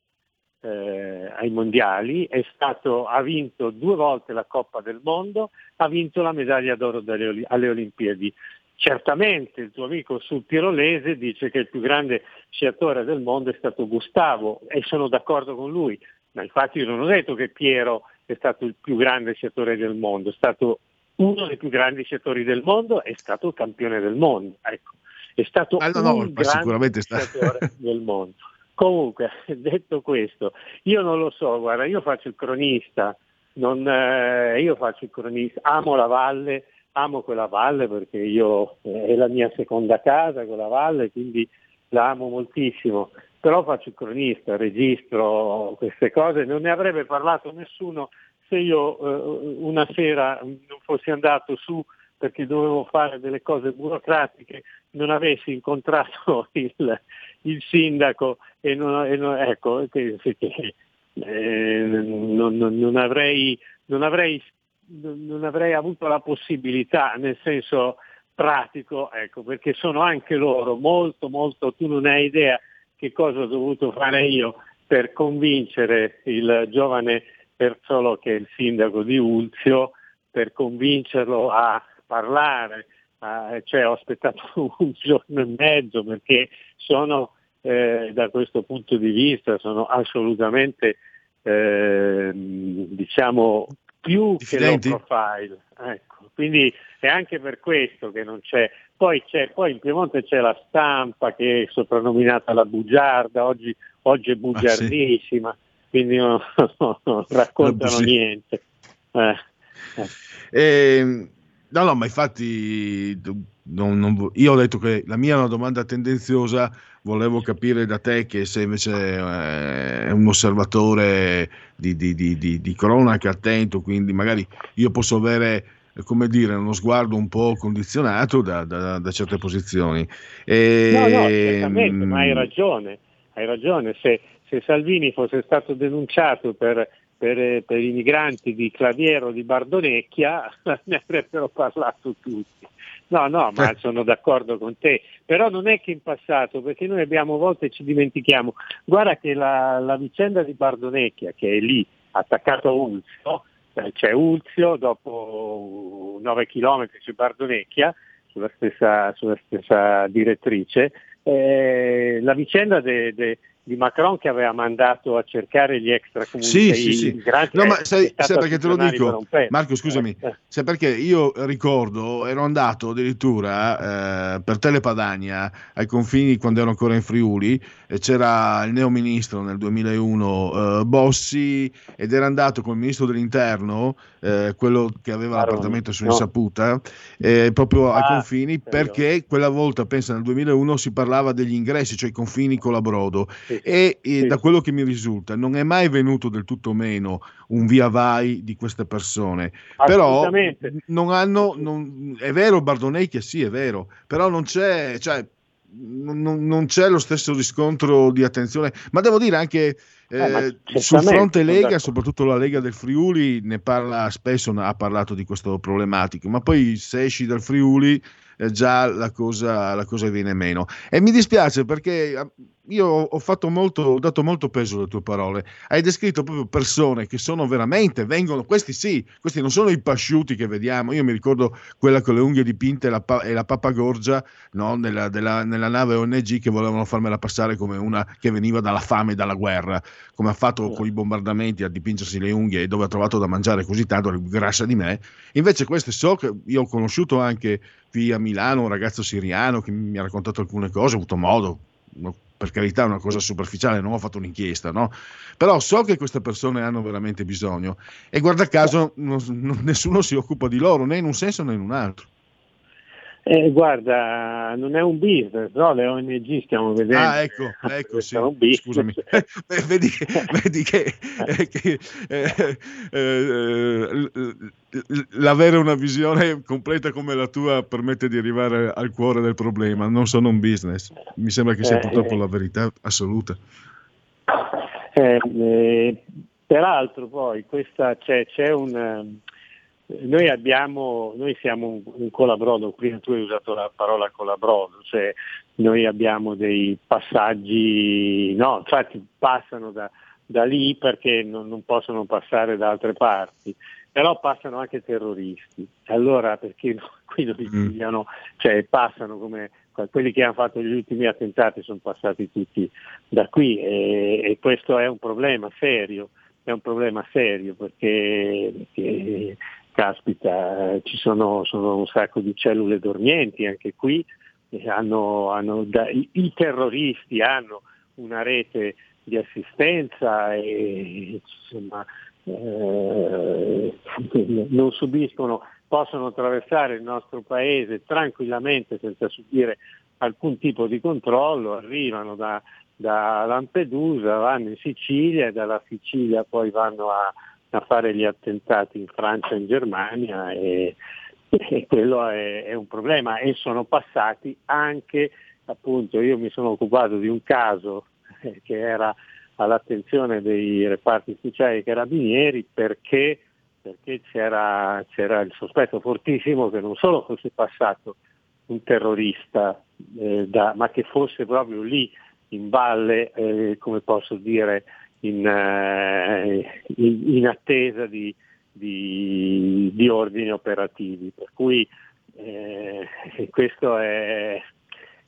eh, ai mondiali, è stato- ha vinto due volte la Coppa del Mondo, ha vinto la medaglia d'oro dalle alle Olimpiadi. Certamente il tuo amico sul tirolese dice che il più grande sciatore del mondo è stato Gustavo e sono d'accordo con lui, ma infatti io non ho detto che Piero è stato il più grande sciatore del mondo, è stato uno dei più grandi sciatori del mondo, è stato il campione del mondo. Ecco. È stato no, no, un ma grande sciatore del mondo. Comunque, <laughs> detto questo, io non lo so, guarda, io faccio il cronista, non, eh, io faccio il cronista, amo la valle, amo quella valle perché io eh, è la mia seconda casa, quella valle, quindi la amo moltissimo, però faccio il cronista, registro queste cose, non ne avrebbe parlato nessuno se io eh, una sera non fossi andato su perché dovevo fare delle cose burocratiche, non avessi incontrato <laughs> il, il sindaco e non, e non- ecco, che, che, eh, non, non- avrei, avrei, non avrei avuto la possibilità, nel senso pratico, ecco, perché sono anche loro molto, molto, tu non hai idea che cosa ho dovuto fare io per convincere il giovane Perzolo che è il sindaco di Ulzio, per convincerlo a parlare, a- cioè ho aspettato <laughs> un giorno e mezzo perché sono eh, da questo punto di vista sono assolutamente eh, diciamo più che low Diffidenti? profile. Ecco. Quindi è anche per questo che non c'è. Poi, c'è, poi in Piemonte c'è la stampa che è soprannominata la bugiarda, oggi, oggi è bugiardissima, quindi non, <laughs> non raccontano Sì. niente. Eh. Ehm, no, no, ma infatti non- non io ho detto che la mia è una domanda tendenziosa, volevo capire da te che se invece eh, è un osservatore di, di- di- di- cronaca attento, quindi magari io posso avere, eh, come dire, uno sguardo un po' condizionato da, da- da certe posizioni. E, No, no, certamente, ma mm, hai ragione, hai ragione. Se, se Salvini fosse stato denunciato per, per- per i migranti di Claviero di Bardonecchia, <laughs> ne avrebbero parlato tutti. No, no, ma sono d'accordo con te. Però non è che in passato, perché noi abbiamo a volte ci dimentichiamo. Guarda che la, la vicenda di Bardonecchia, che è lì attaccato a Ulzio, eh, c'è Ulzio, dopo 9 km c'è Bardonecchia, sulla stessa, sulla stessa direttrice. Eh, la vicenda de- de- di Macron che aveva mandato a cercare gli extracomunitari Sì, sì, sì. No, ma sai, sai perché te lo dico? Marco, scusami, Eh, sai perché io ricordo, ero andato addirittura eh, per Telepadania ai confini quando ero ancora in Friuli, e c'era il neo ministro nel 2001 eh, Bossi ed era andato con il ministro dell'interno, eh, quello che aveva Maroni, l'appartamento su. Insaputa, eh, proprio ai Ah, confini, perché quella volta, pensa nel 2001, si parlava degli ingressi, cioè i confini con la Brodo. Sì. e eh, da quello che mi risulta non è mai venuto del tutto meno un via vai di queste persone. Però non hanno non- è vero Bardonecchia sì è vero però non c'è cioè, non, non- c'è lo stesso riscontro di attenzione ma devo dire anche eh, Eh, sul fronte Lega soprattutto la Lega del Friuli ne parla spesso ha parlato di questo problematico ma poi se esci dal Friuli eh, già la cosa, la cosa viene meno. E mi dispiace perché io ho fatto molto, ho dato molto peso alle tue parole. Hai descritto proprio persone che sono veramente, vengono, questi sì, questi non sono i pasciuti che vediamo. Io mi ricordo quella con le unghie dipinte e la, e la pappagorgia no, nella, della- nella nave ONG che volevano farmela passare come una che veniva dalla fame e dalla guerra, come ha fatto con i bombardamenti a dipingersi le unghie e dove ha trovato da mangiare così tanto, grassa di me. Invece queste so che io ho conosciuto anche qui a Milano un ragazzo siriano che mi ha raccontato alcune cose, ho avuto modo, per carità è una cosa superficiale, non ho fatto un'inchiesta, no? Però so che queste persone hanno veramente bisogno e guarda caso non, non, nessuno si occupa di loro, né in un senso né in un altro. Eh, guarda, non è un business, no? Le ONG stiamo vedendo. Ah, ecco, ecco sì. Scusami. <laughs> vedi, vedi che, eh, che eh, eh, l'avere una visione completa come la tua permette di arrivare al cuore del problema. Non sono un business. Mi sembra che sia Eh, purtroppo eh. la verità assoluta. Eh, eh, peraltro poi questa, c'è, c'è un... Noi abbiamo, noi siamo un, un colabrodo, prima tu hai usato la parola colabrodo, cioè noi abbiamo dei passaggi, no, infatti passano da, da lì perché non, non possono passare da altre parti, però passano anche terroristi. Allora perché no- <laughs> qui non li pigliano, cioè passano come quelli che hanno fatto gli ultimi attentati sono passati tutti da qui e, e questo è un problema serio, è un problema serio perché, perché, caspita, eh, ci sono, sono un sacco di cellule dormienti anche qui, hanno, hanno da- i, i terroristi hanno una rete di assistenza e insomma, eh, non subiscono, possono attraversare il nostro paese tranquillamente senza subire alcun tipo di controllo, arrivano da, da Lampedusa, vanno in Sicilia e dalla Sicilia poi vanno a, a fare gli attentati in Francia e in Germania e, e quello è, è un problema e sono passati anche, appunto, io mi sono occupato di un caso <laughs> che era all'attenzione dei reparti dei carabinieri perché, perché c'era, c'era il sospetto fortissimo che non solo fosse passato un terrorista, eh, da- ma che fosse proprio lì in valle, eh, come posso dire, in, eh, in- in attesa di, di- di ordini operativi. Per cui eh, questo è,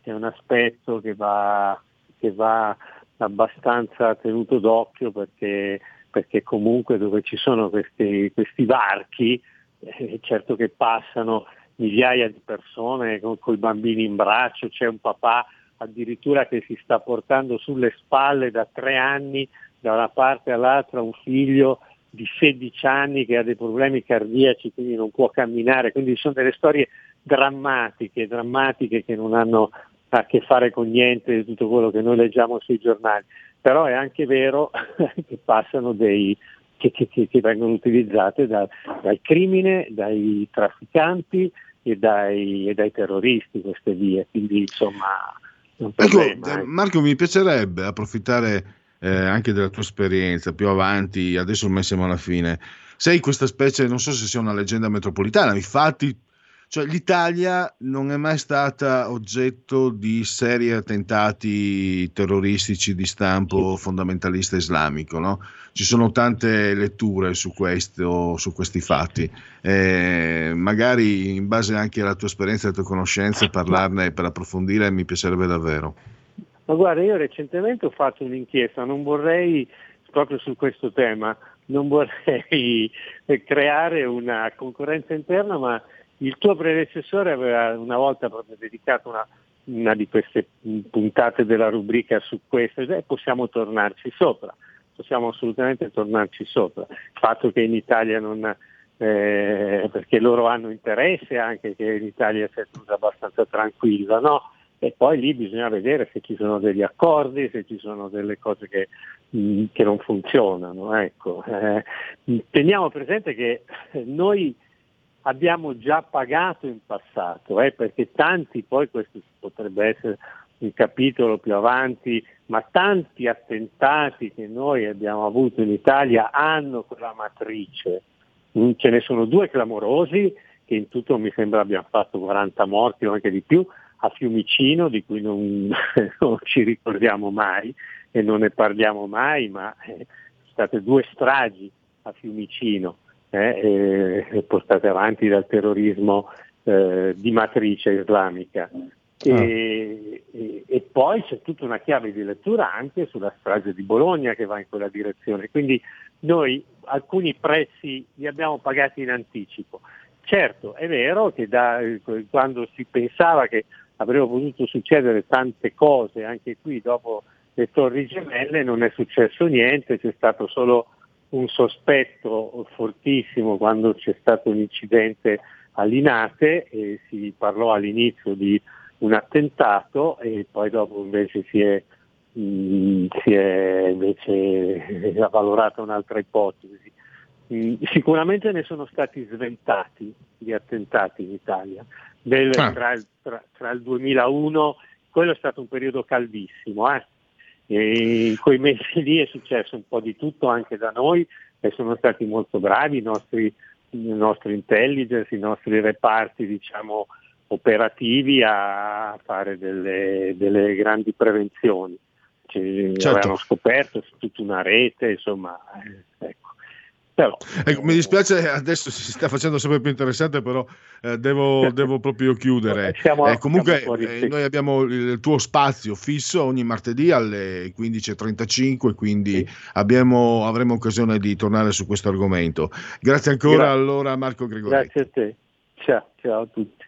è un aspetto che va, che va abbastanza tenuto d'occhio perché, perché comunque dove ci sono questi, questi varchi, eh, certo che passano migliaia di persone con, i bambini in braccio, c'è un papà addirittura che si sta portando sulle spalle da tre anni da una parte all'altra un figlio di 16 anni che ha dei problemi cardiaci, quindi non può camminare, quindi sono delle storie drammatiche, drammatiche che non hanno a che fare con niente di tutto quello che noi leggiamo sui giornali, però è anche vero <laughs> che passano dei che, che- che- vengono utilizzate da- dal crimine, dai trafficanti e dai, e dai terroristi queste vie, quindi insomma Ecco, eh, Marco, mi piacerebbe approfittare eh, anche della tua esperienza più avanti, adesso ormai siamo alla fine. Sei questa specie, non so se sia una leggenda metropolitana, infatti, cioè l'Italia non è mai stata oggetto di seri attentati terroristici di stampo fondamentalista islamico, no? Ci sono tante letture su, questo, su questi fatti. Eh, magari in base anche alla tua esperienza e alle tue conoscenze parlarne per approfondire mi piacerebbe davvero. Ma guarda, io recentemente ho fatto un'inchiesta, non vorrei, proprio su questo tema, non vorrei <laughs> creare una concorrenza interna, ma il tuo predecessore aveva una volta proprio dedicato una, una di queste puntate della rubrica su questo e possiamo tornarci sopra, possiamo assolutamente tornarci sopra. Il fatto che in Italia non, eh, perché loro hanno interesse anche che l'Italia sia tenuta abbastanza tranquilla, no? E poi lì bisogna vedere se ci sono degli accordi, se ci sono delle cose che, mh, che non funzionano. Ecco. Eh, teniamo presente che noi abbiamo già pagato in passato, eh, perché tanti, poi questo potrebbe essere un capitolo più avanti, ma tanti attentati che noi abbiamo avuto in Italia hanno quella matrice. Mm, Ce ne sono due clamorosi, che in tutto mi sembra abbiamo fatto 40 morti o anche di più, a Fiumicino, di cui non, <laughs> non ci ricordiamo mai e non ne parliamo mai, ma eh, sono state due stragi a Fiumicino eh, eh, portate avanti dal terrorismo eh, di matrice islamica. E, e- e poi c'è tutta una chiave di lettura anche sulla strage di Bologna che va in quella direzione. Quindi noi alcuni prezzi li abbiamo pagati in anticipo. Certo, è vero che da, quando si pensava che avrebbero potuto succedere tante cose anche qui dopo le torri gemelle, non è successo niente, c'è stato solo un sospetto fortissimo quando c'è stato un incidente all'Inate e si parlò all'inizio di un attentato e poi dopo invece si è, mh, mm, si è invece <laughs> avvalorata un'altra ipotesi. Sicuramente ne sono stati sventati di attentati in Italia. Del, ah. tra, il, tra, tra, il 2001, quello è stato un periodo caldissimo, eh? in quei mesi lì è successo un po' di tutto anche da noi e sono stati molto bravi i nostri, i nostri intelligence, i nostri reparti diciamo, operativi a fare delle, delle grandi prevenzioni. Ci certo. avevano scoperto tutta una rete, insomma, eh, ecco. Però, ecco, mi dispiace, adesso si sta facendo sempre più interessante, però eh, devo, devo, proprio chiudere. Siamo, eh, comunque eh, noi abbiamo il tuo spazio fisso ogni martedì alle 15.35, quindi sì. abbiamo, avremo occasione di tornare su questo argomento. Grazie ancora Grazie. allora Marco Gregoretti. Grazie a te. Ciao, ciao a tutti.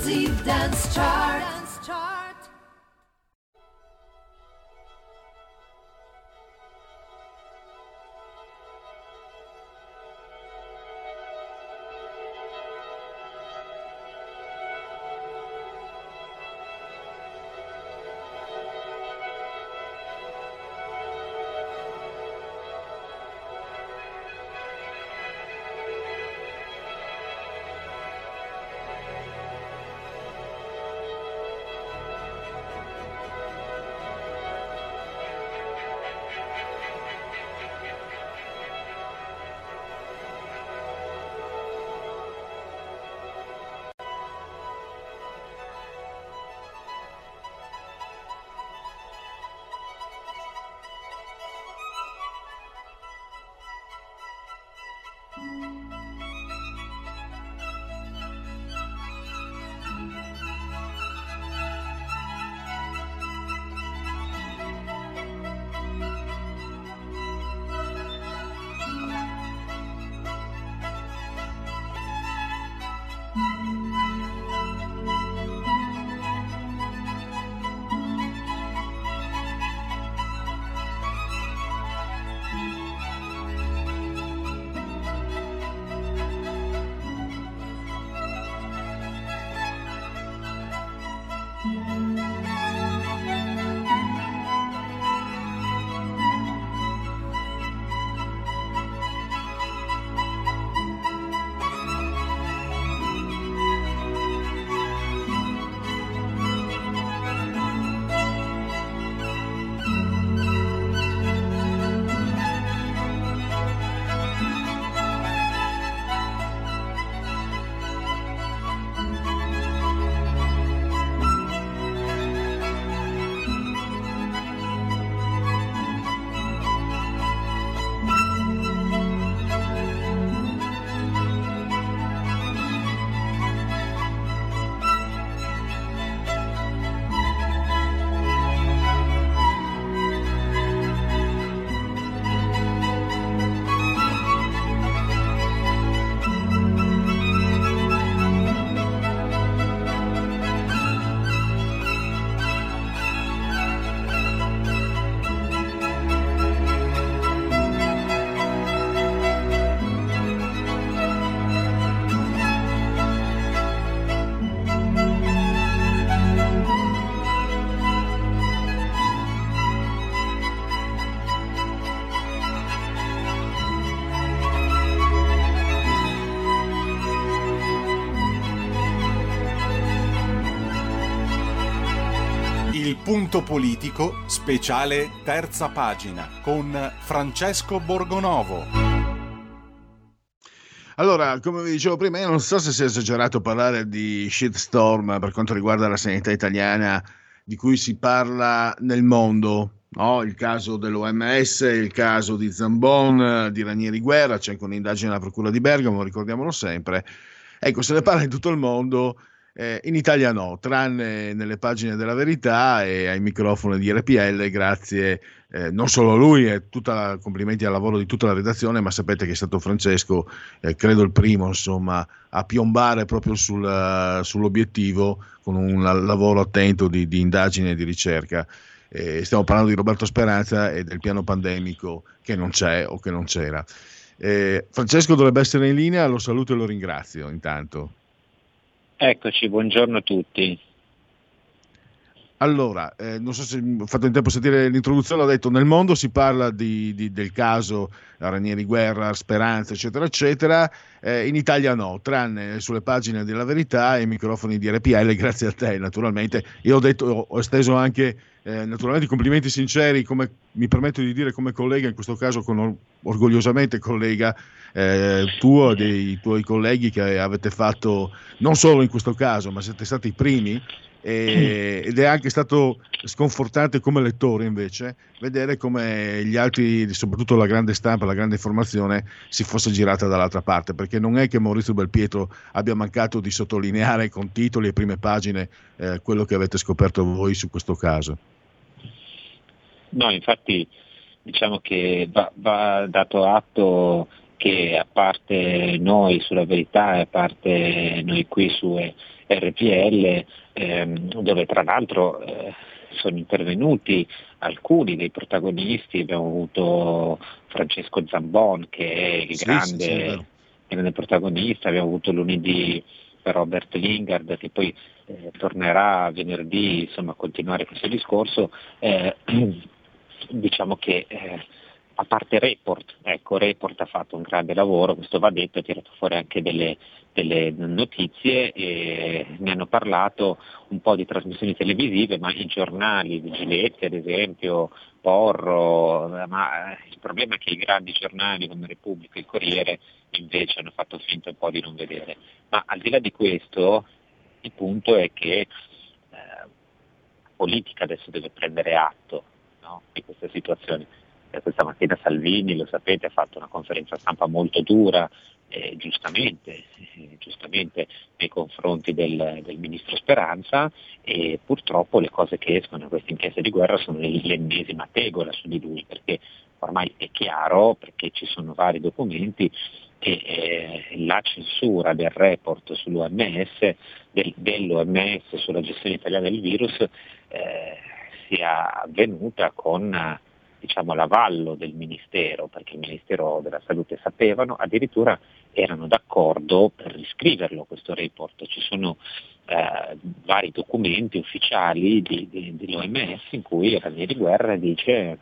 Exclusive Dance Chart. Punto politico, speciale terza pagina con Francesco Borgonovo. Allora, come vi dicevo prima, io non so se sia esagerato parlare di shitstorm per quanto riguarda la sanità italiana di cui si parla nel mondo. No? Il caso dell'OMS, il caso di Zambon, di Ranieri Guerra, c'è anche un'indagine alla Procura di Bergamo, ricordiamolo sempre. Ecco, se ne parla in tutto il mondo, eh, in Italia no, tranne nelle pagine della verità e ai microfoni di RPL, grazie eh, non solo a lui, e tutta, complimenti al lavoro di tutta la redazione, ma sapete che è stato Francesco, eh, credo il primo, insomma, a piombare proprio sul, sull'obiettivo con un lavoro attento di, di indagine e di ricerca. Eh, stiamo parlando di Roberto Speranza e del piano pandemico che non c'è o che non c'era. Eh, Francesco dovrebbe essere in linea, lo saluto e lo ringrazio intanto. Eccoci, buongiorno a tutti. Allora, eh, non so se ho fatto in tempo a sentire l'introduzione, ho detto nel mondo si parla di, di, del caso Ranieri Guerra, Speranza, eccetera, eccetera, eh, in Italia no, tranne sulle pagine della verità e i microfoni di RPL, <laughs> grazie a te naturalmente. Io ho, detto, ho, esteso anche eh, naturalmente complimenti sinceri, come mi permetto di dire come collega, in questo caso con, orgogliosamente collega, eh, tuo e dei tuoi colleghi che avete fatto non solo in questo caso, ma siete stati i primi e, ed è anche stato sconfortante come lettore invece vedere come gli altri, soprattutto la grande stampa, la grande informazione si fosse girata dall'altra parte, perché non è che Maurizio Belpietro abbia mancato di sottolineare con titoli e prime pagine eh, quello che avete scoperto voi su questo caso. No, infatti diciamo che va, va dato atto che a parte noi sulla verità e a parte noi qui su RPL, ehm, dove tra l'altro eh, sono intervenuti alcuni dei protagonisti, abbiamo avuto Francesco Zambon che è il sì, grande, sì, sì, grande, protagonista, abbiamo avuto lunedì Robert Lingard che poi eh, tornerà venerdì insomma, a continuare questo discorso. Eh, <clears throat> diciamo che eh, a parte Report, ecco, Report ha fatto un grande lavoro, questo va detto, ha tirato fuori anche delle, delle notizie ne hanno parlato un po' di trasmissioni televisive, ma i giornali, di Giletti ad esempio, Porro, ma il problema è che i grandi giornali come Repubblica e il Corriere invece hanno fatto finta un po' di non vedere. Ma al di là di questo, il punto è che eh, la politica adesso deve prendere atto no, di questa situazione questa mattina Salvini, lo sapete, ha fatto una conferenza stampa molto dura, eh, giustamente, eh, giustamente, nei confronti del, del, ministro Speranza e purtroppo le cose che escono da questa inchiesta di guerra sono l'ennesima tegola su di lui, perché ormai è chiaro, perché ci sono vari documenti, che eh, la censura del report sull'OMS, del, dell'OMS sulla gestione italiana del virus, eh, sia avvenuta con diciamo, l'avallo del Ministero, perché il Ministero della Salute sapevano, addirittura erano d'accordo per riscriverlo questo report. Ci sono eh, vari documenti ufficiali di, di, dell'OMS in cui Ranieri Guerra dice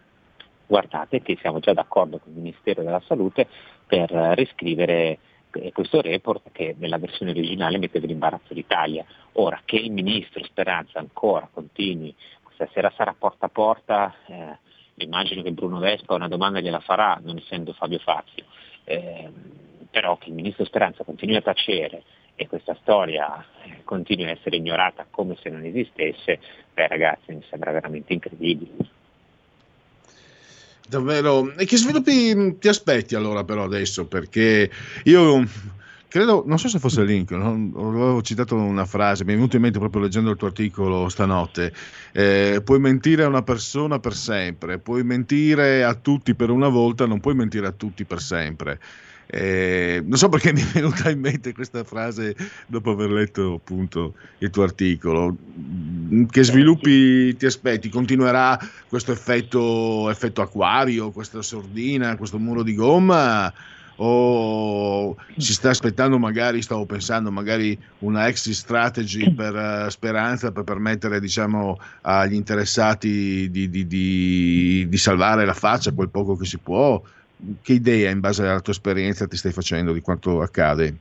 guardate che siamo già d'accordo con il Ministero della Salute per riscrivere eh, questo report che nella versione originale metteva in imbarazzo l'Italia. Ora che il Ministro Speranza ancora continui, questa sera sarà porta a porta, eh, immagino che Bruno Vespa una domanda gliela farà, non essendo Fabio Fazio, eh, però che il Ministro Speranza continui a tacere e questa storia eh, continui a essere ignorata come se non esistesse, beh ragazzi mi sembra veramente incredibile. Davvero, e che sviluppi ti aspetti allora però adesso? Perché io credo, non so se fosse Lincoln, avevo citato una frase, mi è venuto in mente proprio leggendo il tuo articolo stanotte, eh, puoi mentire a una persona per sempre, puoi mentire a tutti per una volta, non puoi mentire a tutti per sempre. Eh, non so perché <laughs> mi è venuta in mente questa frase dopo aver letto appunto il tuo articolo. Che sviluppi ti aspetti? Continuerà questo effetto, effetto acquario, questa sordina, questo muro di gomma? O si sta aspettando magari, stavo pensando magari una exit strategy <clears throat> per uh, Speranza per permettere diciamo agli interessati di, di, di, di, salvare la faccia quel poco che si può che idea in base alla tua esperienza ti stai facendo di quanto accade?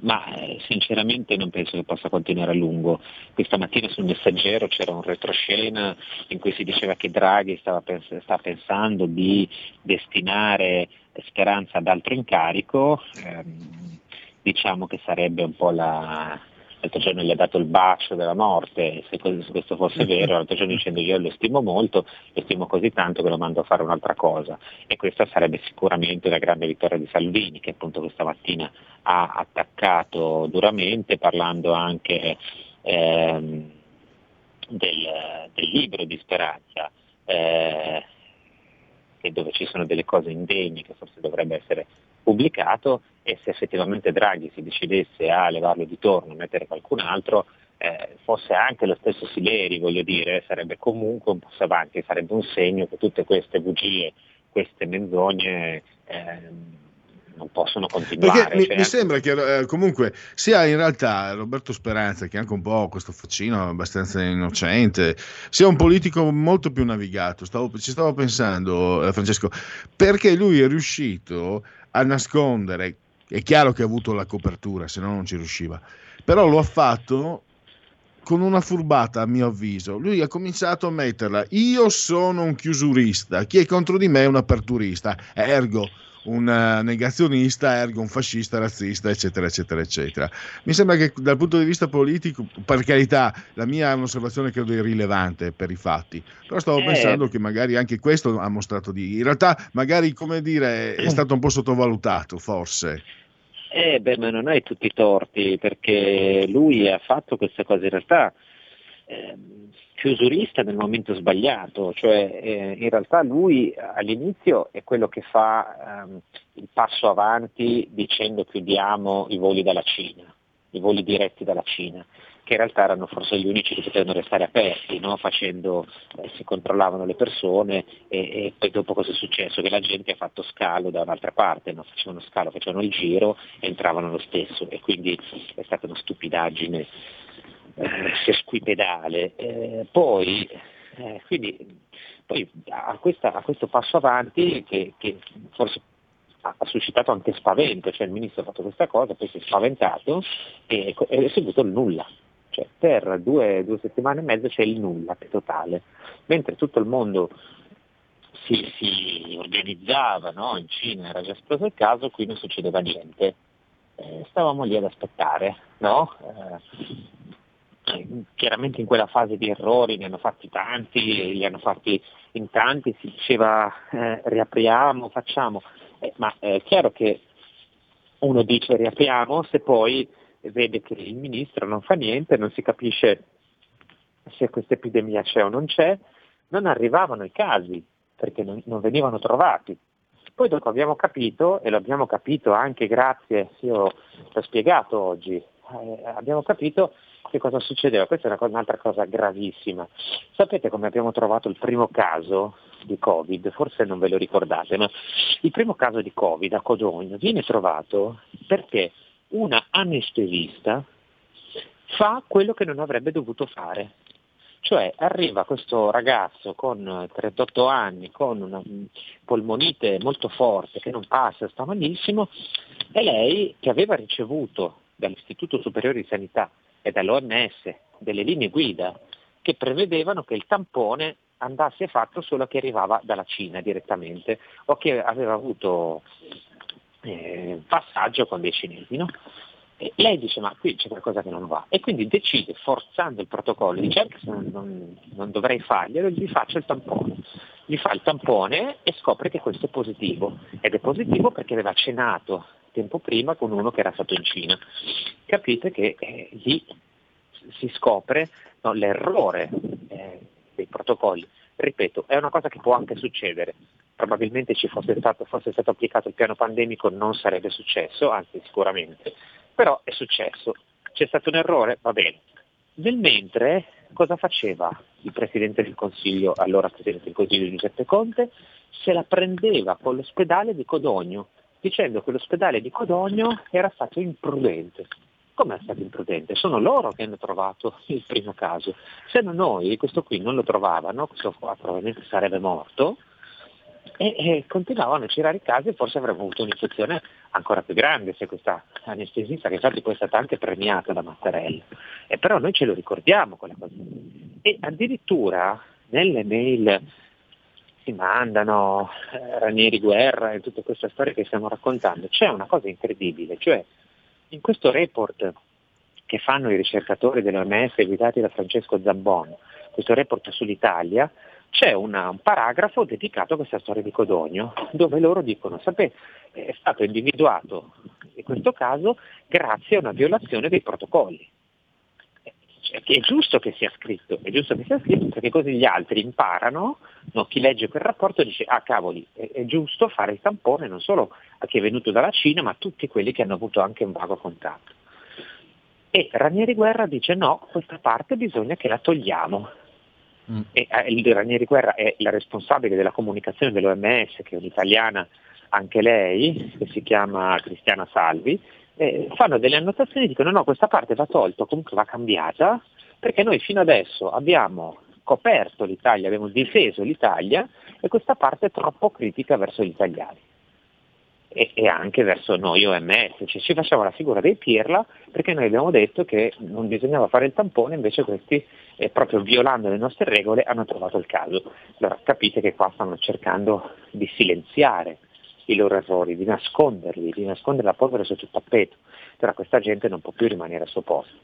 ma eh, sinceramente non penso che possa continuare a lungo. Questa mattina sul messaggero c'era un retroscena in cui si diceva che Draghi stava, pens- stava pensando di destinare Speranza ad altro incarico, ehm, diciamo che sarebbe un po' la, l'altro giorno gli ha dato il bacio della morte, se questo fosse vero, l'altro giorno dicendo io lo stimo molto, lo stimo così tanto che lo mando a fare un'altra cosa e questa sarebbe sicuramente una grande vittoria di Salvini che appunto questa mattina ha attaccato duramente parlando anche ehm, del, del, libro di Speranza. Eh, dove ci sono delle cose indegne che forse dovrebbe essere pubblicato e se effettivamente Draghi si decidesse a levarlo di torno, a mettere qualcun altro, eh, fosse anche lo stesso Sileri, voglio dire, sarebbe comunque un passo avanti, sarebbe un segno che tutte queste bugie, queste menzogne eh, non possono continuare. Perché mi, cioè, mi sembra che eh, comunque sia in realtà Roberto Speranza, che anche un po' questo faccino abbastanza innocente, sia un politico molto più navigato. Stavo, ci stavo pensando, eh, Francesco, perché lui è riuscito a nascondere, è chiaro che ha avuto la copertura, se no non ci riusciva, però lo ha fatto con una furbata a mio avviso. Lui ha cominciato a metterla, io sono un chiusurista, chi è contro di me è un aperturista, ergo un negazionista, ergo un fascista, razzista, eccetera, eccetera, eccetera. Mi sembra che dal punto di vista politico, per carità, la mia è un'osservazione credo irrilevante per i fatti, però stavo Eh. pensando che magari anche questo ha mostrato di... In realtà magari, come dire, è stato un po' sottovalutato, forse. Eh beh, ma non hai tutti i torti, perché lui ha fatto queste cose in realtà ehm, chiusurista nel momento sbagliato, cioè eh, in realtà lui all'inizio è quello che fa ehm, il passo avanti dicendo chiudiamo i voli dalla Cina, i voli diretti dalla Cina, che in realtà erano forse gli unici che potevano restare aperti, no? Facendo, eh, si controllavano le persone e, e poi dopo cosa è successo? Che la gente ha fatto scalo da un'altra parte, no? facevano scalo, facevano il giro e entravano lo stesso e quindi è stata una stupidaggine eh, sesquipedale. Eh, poi, eh, quindi, poi a, questa- a questo passo avanti che, che forse ha suscitato anche spavento, cioè il ministro ha fatto questa cosa, poi si è spaventato e e è seguito il nulla. Cioè, per due, due settimane e mezzo c'è il nulla totale, mentre tutto il mondo si, si organizzava, no? in Cina era già esploso il caso, qui non succedeva niente. Eh, stavamo lì ad aspettare, no? Eh, chiaramente in quella fase di errori ne hanno fatti tanti, li hanno fatti in tanti, si diceva eh, riapriamo, facciamo, Eh, ma è chiaro che uno dice riapriamo se poi vede che il ministro non fa niente, non si capisce se questa epidemia c'è o non c'è, non arrivavano i casi perché non, non venivano trovati. Poi dopo abbiamo capito, e lo abbiamo capito anche grazie, io l'ho spiegato oggi, eh, abbiamo capito che cosa succedeva. Questa è una cosa- un'altra cosa gravissima. Sapete come abbiamo trovato il primo caso di Covid? Forse non ve lo ricordate, ma il primo caso di Covid a Codogno viene trovato perché una anestesista fa quello che non avrebbe dovuto fare. Cioè arriva questo ragazzo con eh, 38 anni, con una polmonite molto forte, che non passa, sta malissimo, e lei che aveva ricevuto dall'Istituto Superiore di Sanità e dall'OMS delle linee guida che prevedevano che il tampone andasse fatto solo a chi arrivava dalla Cina direttamente o che aveva avuto eh, passaggio con dei cinesi. no? E lei dice ma qui c'è qualcosa che non va e quindi decide forzando il protocollo, dice anche se non, non- non dovrei farglielo, gli faccio il tampone. Gli fa il tampone e scopre che questo è positivo ed è positivo perché aveva cenato tempo prima con uno che era stato in Cina. Capite che eh, lì si scopre no, l'errore eh, dei protocolli. Ripeto, è una cosa che può anche succedere. Probabilmente ci fosse stato, fosse stato applicato il piano pandemico non sarebbe successo, anzi sicuramente, però è successo. C'è stato un errore? Va bene. Nel mentre cosa faceva il Presidente del Consiglio, allora Presidente del Consiglio Giuseppe Conte? Se la prendeva con l'ospedale di Codogno, dicendo che l'ospedale di Codogno era stato imprudente. Come è stato imprudente? Sono loro che hanno trovato il primo caso. Se non noi, questo qui non lo trovavano, questo qua probabilmente sarebbe morto, e, e continuavano a girare i casi e forse avremmo avuto un'infezione ancora più grande se questa anestesista, che infatti poi è stata anche premiata da Mattarella. E però noi ce lo ricordiamo quella cosa. E addirittura nelle mail si mandano eh, Ranieri Guerra e tutte queste storie che stiamo raccontando, c'è una cosa incredibile, cioè in questo report che fanno i ricercatori dell'OMS guidati da Francesco Zambon, questo report sull'Italia, c'è una, un paragrafo dedicato a questa storia di Codogno, dove loro dicono, sapete, è stato individuato in questo caso grazie a una violazione dei protocolli. Cioè, è giusto che sia scritto, è giusto che sia scritto perché così gli altri imparano, no? chi legge quel rapporto dice ah cavoli, è, è, giusto fare il tampone non solo a chi è venuto dalla Cina ma a tutti quelli che hanno avuto anche un vago contatto. E Ranieri Guerra dice no, questa parte bisogna che la togliamo. Mm. E, eh, il Ranieri Guerra è la responsabile della comunicazione dell'OMS, che è un'italiana anche lei, che si chiama Cristiana Salvi, eh, fanno delle annotazioni e dicono no, questa parte va tolta, comunque va cambiata, perché noi fino adesso abbiamo coperto l'Italia, abbiamo difeso l'Italia e questa parte è troppo critica verso gli italiani e, e anche verso noi OMS, cioè, ci facciamo la figura dei pirla perché noi abbiamo detto che non bisognava fare il tampone, invece questi eh, proprio violando le nostre regole hanno trovato il caso. Allora capite che qua stanno cercando di silenziare i loro errori, di nasconderli, di nascondere la polvere sotto il tappeto. Però questa gente non può più rimanere al suo posto.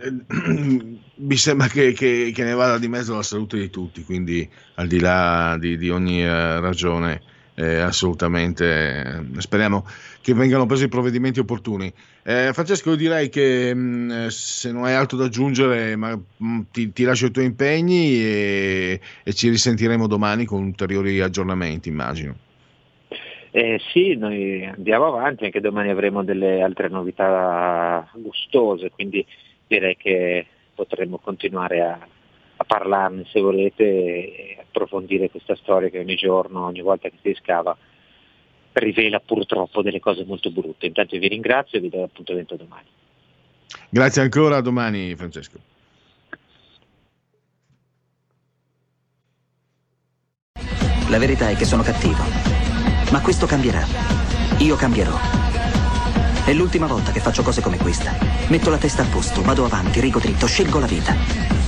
Eh, <clears throat> mi sembra che, che, che, ne vada di mezzo la salute di tutti, quindi al di là di, di ogni uh, ragione, eh, assolutamente speriamo che vengano presi i provvedimenti opportuni. Eh, Francesco, io direi che mh, mm, se non hai altro da aggiungere, ma, mh, mm, ti, ti, lascio i tuoi impegni e, e, ci risentiremo domani con ulteriori aggiornamenti, immagino. Eh, sì, noi andiamo avanti, anche domani avremo delle altre novità gustose, quindi direi che potremo continuare a parlarne se volete e approfondire questa storia che ogni giorno, ogni volta che si scava, rivela purtroppo delle cose molto brutte. Intanto vi ringrazio e vi do appuntamento domani. Grazie ancora, a domani Francesco. La verità è che sono cattivo, ma questo cambierà. Io cambierò. È l'ultima volta che faccio cose come questa. Metto la testa a posto, vado avanti, rigo dritto, scelgo la vita.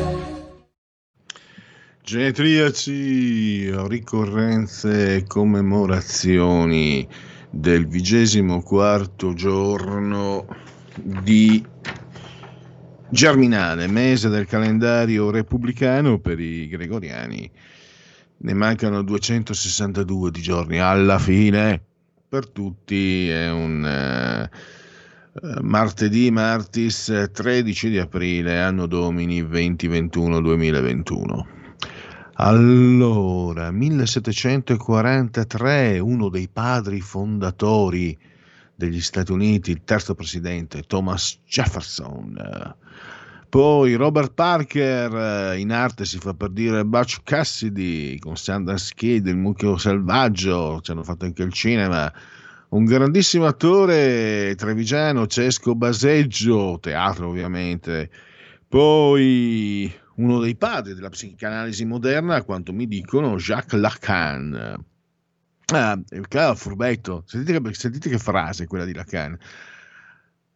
Genetriaci, ricorrenze e commemorazioni del vigesimo quarto giorno di Germinale, mese del calendario repubblicano per i gregoriani. Ne mancano 262 di giorni alla fine. Per tutti è un uh, martedì, martis 13 di aprile, anno domini 2021-2021. Allora, 1743, uno dei padri fondatori degli Stati Uniti, il terzo presidente, Thomas Jefferson. Poi Robert Parker, in arte si fa per dire Butch Cassidy, con Sundance Kid, il mucchio selvaggio, ci hanno fatto anche il cinema. Un grandissimo attore trevigiano, Cesco Baseggio, teatro ovviamente. Poi uno dei padri della psicanalisi moderna, a quanto mi dicono, Jacques Lacan. Ah, caro furbetto, sentite che, sentite che frase quella di Lacan.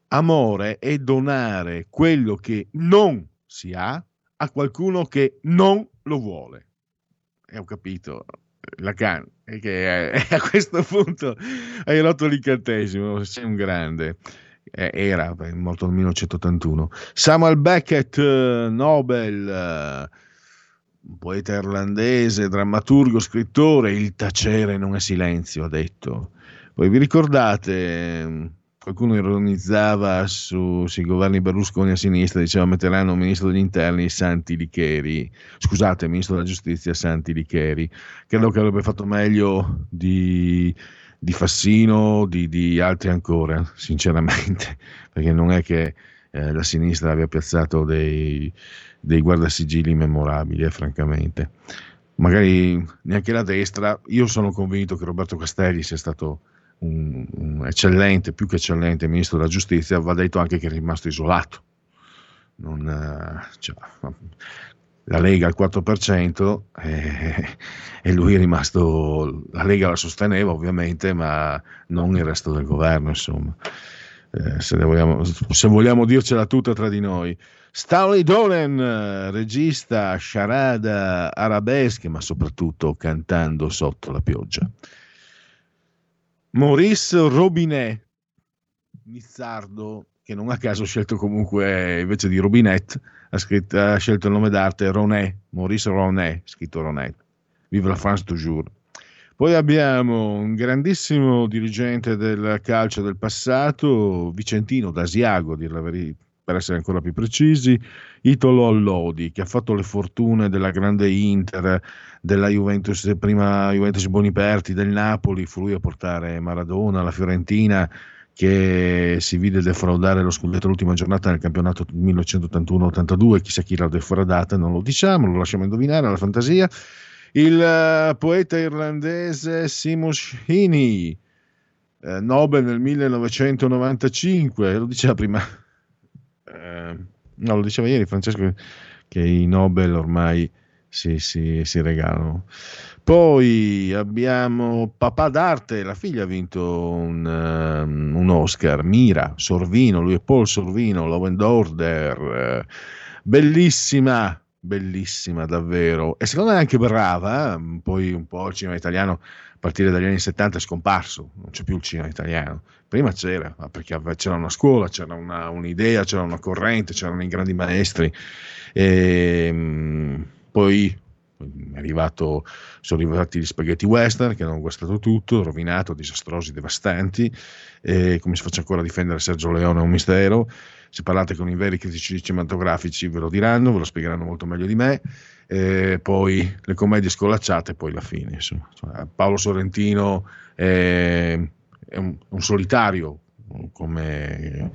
Amore è donare quello che non si ha a qualcuno che non lo vuole. E ho capito, Lacan, è <laughs> che a questo punto hai rotto l'incantesimo, sei un grande eh, era morto nel 1981. Samuel Beckett, eh, Nobel, eh, poeta irlandese, drammaturgo, scrittore, il tacere non è silenzio, ha detto. Voi vi ricordate qualcuno ironizzava su, sui governi Berlusconi a sinistra, diceva metteranno ministro degli interni Santi Licheri, scusate, ministro della giustizia Santi Licheri, credo che avrebbe fatto meglio di, di Fassino, di, di, altri ancora, sinceramente, <laughs> perché non è che eh, la sinistra abbia piazzato dei, dei guardasigilli memorabili, eh, francamente. Magari neanche la destra, io sono convinto che Roberto Castelli sia stato un, un, eccellente, più che eccellente ministro della giustizia, va detto anche che è rimasto isolato. Non, eh, cioè, la Lega al 4% e, e, lui è rimasto, la Lega la sosteneva ovviamente, ma non il resto del governo, insomma. Eh, se, vogliamo, se, vogliamo, dircela tutta tra di noi. Stanley Donen, regista, sciarada, arabesche, ma soprattutto cantando sotto la pioggia. Maurice Robinet, Nizzardo, che non a caso ha scelto comunque invece di Robinet, ha, scritto, ha scelto il nome d'arte Ronet, Maurice Ronet, scritto Ronet. Vive la France toujours. Poi abbiamo un grandissimo dirigente del calcio del passato, Vicentino d'Asiago, per essere ancora più precisi, Italo Allodi, che ha fatto le fortune della grande Inter, della Juventus, prima Juventus Boniperti, del Napoli, fu lui a portare Maradona, la Fiorentina, che si vide defraudare lo scudetto l'ultima giornata nel campionato 1981-82, chissà chi l'ha defraudata, non lo diciamo, lo lasciamo indovinare alla fantasia. Il uh, poeta irlandese Seamus Heaney, uh, Nobel nel 1995, lo diceva prima, uh, no, lo diceva ieri Francesco, che i Nobel ormai si, si, si regalano. Poi abbiamo Papà d'Arte, la figlia ha vinto un, um, un Oscar, Mira Sorvino, lui è Paul Sorvino, Law and Order, bellissima, bellissima davvero e secondo me anche brava, eh? poi un po' il cinema italiano a partire dagli anni 70 è scomparso, non c'è più il cinema italiano, prima c'era, perché c'era una scuola, c'era una, un'idea, c'era una corrente, c'erano i grandi maestri, e, ehm, poi arrivato, sono arrivati gli spaghetti western che hanno guastato tutto, rovinato, disastrosi, devastanti, e come si faccia ancora a difendere Sergio Leone è un mistero, se parlate con i veri critici cinematografici ve lo diranno, ve lo spiegheranno molto meglio di me, e poi le commedie scolacciate poi la fine. Insomma. Paolo Sorrentino è, è un, un, solitario come,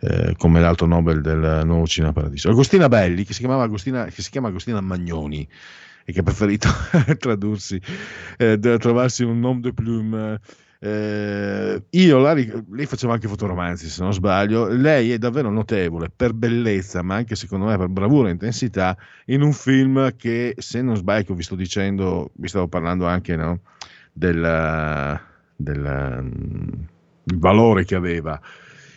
eh, come l'altro Nobel del nuovo cinema paradiso. Agostina Belli, che si, Agostina, che si chiama Agostina Magnoni, e che ha preferito <laughs> tradursi, eh, trovarsi un nome de plume. Eh, io, la, lei faceva anche fotoromanzi se non sbaglio, lei è davvero notevole per bellezza, ma anche secondo me per bravura e intensità, in un film che se non sbaglio, vi sto dicendo, vi stavo parlando anche no, del, del um, valore che aveva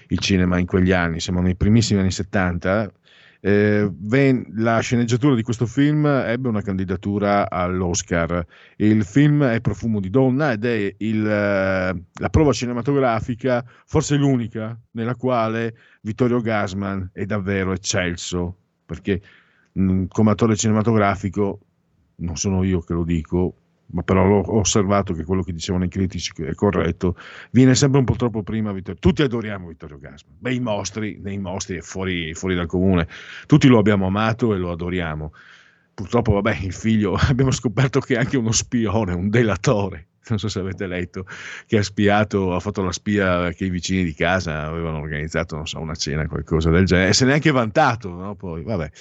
il cinema in quegli anni, siamo nei primissimi anni 70, eh, ven- la sceneggiatura di questo film ebbe una candidatura all'Oscar. Il film è Profumo di donna ed è il, eh, la prova cinematografica, forse l'unica, nella quale Vittorio Gasman è davvero eccelso, perché mh, mm, come attore cinematografico, non sono io che lo dico, ma però ho osservato che quello che dicevano i critici è corretto, viene sempre un po' troppo prima Vittorio. Tutti adoriamo Vittorio Gasman, beh i mostri, nei mostri è fuori, fuori dal comune, tutti lo abbiamo amato e lo adoriamo. Purtroppo, vabbè, il figlio, <laughs> abbiamo scoperto che è anche uno spione, un delatore, non so se avete letto, che ha spiato, ha fatto la spia che i vicini di casa avevano organizzato, non so, una cena, qualcosa del genere, e se ne è anche vantato, no? Poi, vabbè.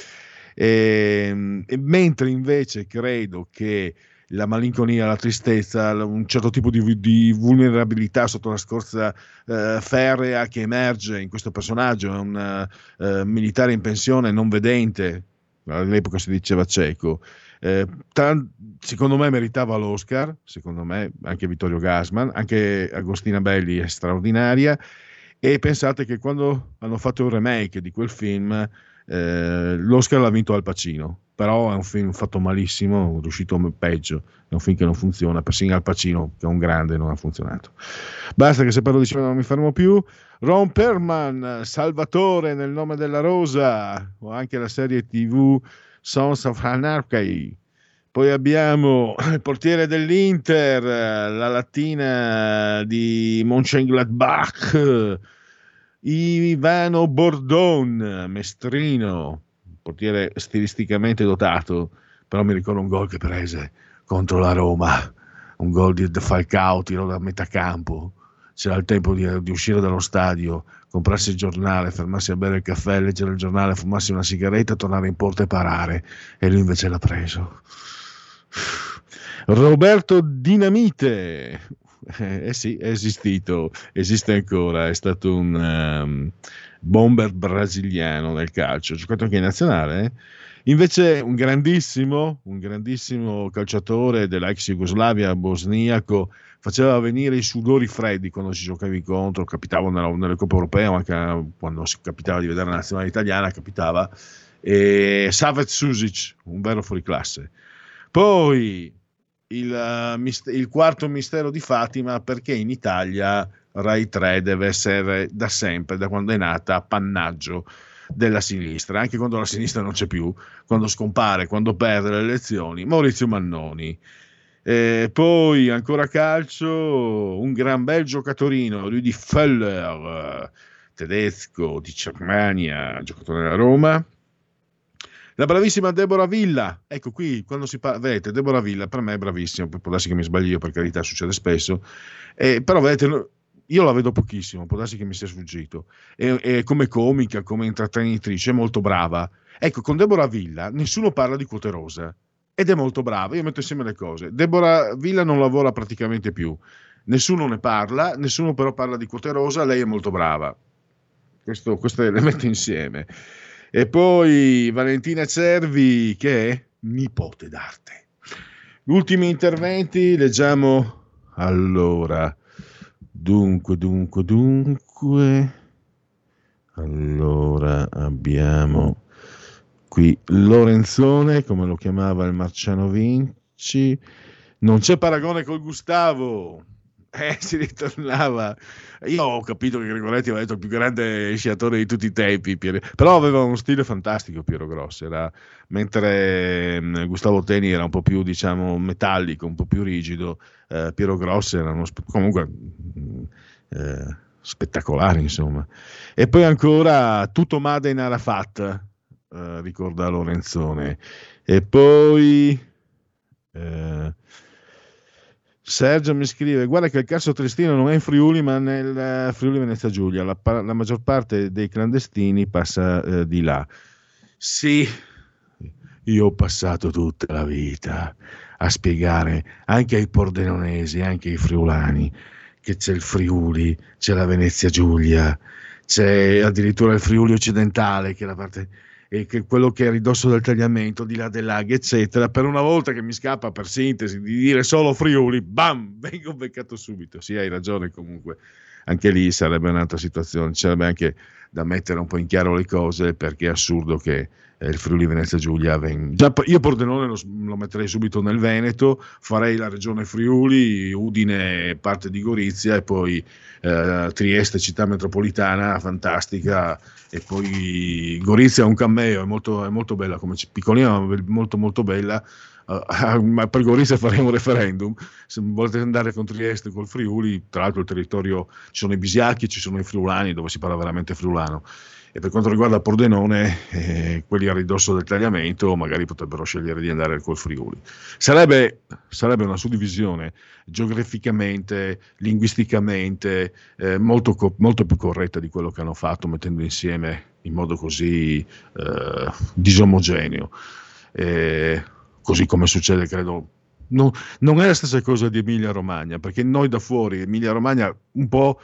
E, ehm, e, mentre invece credo che la malinconia, la tristezza, un certo tipo di, di vulnerabilità sotto la scorza eh, ferrea che emerge in questo personaggio, è un eh, militare in pensione non vedente, all'epoca si diceva cieco. Eh, tan- secondo me meritava l'Oscar, secondo me anche Vittorio Gasman, anche Agostina Belli è straordinaria e pensate che quando hanno fatto il remake di quel film eh, l'Oscar l'ha vinto Al Pacino però è un film fatto malissimo, riuscito peggio, è un film che non funziona, persino Al Pacino, che è un grande, non ha funzionato. Basta che se parlo di cinema non mi fermo più. Ron Perman, Salvatore nel nome della rosa, o anche la serie tv Sons of Anarchy. Poi abbiamo il portiere dell'Inter, la lattina di Mönchengladbach, Ivano Bordon, mestrino, portiere stilisticamente dotato, però mi ricordo un gol che prese contro la Roma, un gol di Falcao, tiro da metà campo, c'era il tempo di, di, uscire dallo stadio, comprarsi il giornale, fermarsi a bere il caffè, leggere il giornale, fumarsi una sigaretta, tornare in porta e parare, e lui invece l'ha preso. Roberto Dinamite, eh, eh, sì, è esistito, esiste ancora, è stato un um, bomber brasiliano del calcio, giocato anche in nazionale. Eh? Invece un grandissimo, un grandissimo calciatore dell'ex Jugoslavia bosniaco, faceva venire i sudori freddi quando si giocava incontro, capitava nella, nelle coppe europee, ma anche quando si capitava di vedere la nazionale italiana, capitava. E Savet Susic, un vero fuoriclasse. Poi il, uh, il, quarto mistero di Fatima perché in Italia Rai 3 deve essere da sempre, da quando è nata, appannaggio della sinistra, anche quando la sinistra non c'è più, quando scompare, quando perde le elezioni. Maurizio Mannoni. E poi ancora calcio, un gran bel giocatorino, di Feller, tedesco di Germania, giocatore della Roma, la bravissima Deborah Villa, ecco qui quando si parla, vedete, Deborah Villa per me è bravissima, può darsi che mi sbaglio io, per carità, succede spesso, eh, però vedete, io la vedo pochissimo, può darsi che mi sia sfuggito, e, come comica, come intrattenitrice è molto brava. Ecco, con Deborah Villa nessuno parla di quote rosa ed è molto brava, io metto insieme le cose. Deborah Villa non lavora praticamente più, nessuno ne parla, nessuno però parla di quote rosa, lei è molto brava. Questo, questo le metto insieme. E poi Valentina Cervi che è nipote d'arte. Ultimi interventi, leggiamo allora. Dunque, dunque, dunque. Allora abbiamo qui Lorenzone, come lo chiamava il Marciano Vinci. Non c'è paragone col Gustavo. Eh, <laughs> si ritornava. Io ho capito che Gregoretti aveva detto il più grande sciatore di tutti i tempi, però aveva uno stile fantastico Piero Grossi, era... mentre mm, Gustavo Teni era un po' più diciamo metallico, un po' più rigido, eh, Piero Grossi era uno... comunque eh, spettacolare insomma. E poi ancora tutto Made in Arafat, eh, ricorda Lorenzone. E poi... Eh, Sergio mi scrive: Guarda che il caso Tristino non è in Friuli, ma nel eh, Friuli Venezia Giulia. La, la maggior parte dei clandestini passa eh, di là. Sì, io ho passato tutta la vita a spiegare anche ai pordenonesi, anche ai friulani, che c'è il Friuli, c'è la Venezia Giulia, c'è addirittura il Friuli occidentale, che è la parte e che quello che è ridosso del tagliamento, di là dei laghi, eccetera. Per una volta che mi scappa per sintesi di dire solo Friuli, bam, <laughs> vengo beccato subito. Sì, hai ragione comunque. Anche lì sarebbe un'altra situazione, sarebbe anche da mettere un po' in chiaro le cose perché è assurdo che eh, il Friuli Venezia Giulia venga. Io Pordenone lo, lo, metterei subito nel Veneto, farei la regione Friuli, Udine, parte di Gorizia e poi eh, Trieste, città metropolitana, fantastica. E poi Gorizia è un cameo, è molto, è molto bella, come piccolina, ma molto molto bella. <laughs> Uh, ma per Gorizia faremo un referendum. Se volete andare con Trieste, col Friuli, tra l'altro il territorio, ci sono i bisiacchi, ci sono i friulani, dove si parla veramente friulano. E per quanto riguarda Pordenone, eh, quelli a ridosso del tagliamento magari potrebbero scegliere di andare col Friuli. Sarebbe, sarebbe una suddivisione geograficamente, linguisticamente eh, molto, molto, più corretta di quello che hanno fatto mettendo insieme in modo così eh, disomogeneo. Così come succede, credo, no, non è la stessa cosa di Emilia Romagna, perché noi da fuori, Emilia Romagna, un po'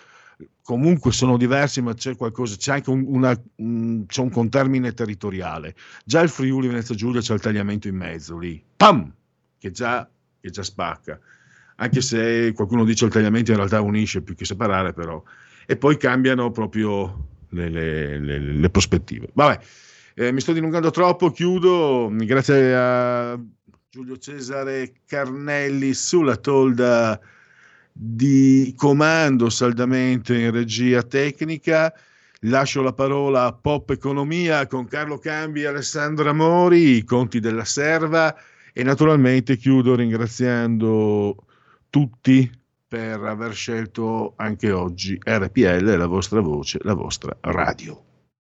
comunque sono diversi, ma c'è qualcosa, c'è anche un, una, un, c'è un contermine territoriale. Già il Friuli Venezia Giulia c'è il tagliamento in mezzo lì, pam, che già, che già spacca. Anche se qualcuno dice il tagliamento in realtà unisce più che separare, però. E poi cambiano proprio le, le, le, le prospettive. Vabbè, eh, mi sto dilungando troppo, chiudo. Grazie a Giulio Cesare Carnelli sulla tolda di comando saldamente in regia tecnica. Lascio la parola a Pop Economia con Carlo Cambi e Alessandra Mori, i conti della serva e naturalmente chiudo ringraziando tutti, per aver scelto anche oggi RPL, la vostra voce, la vostra radio.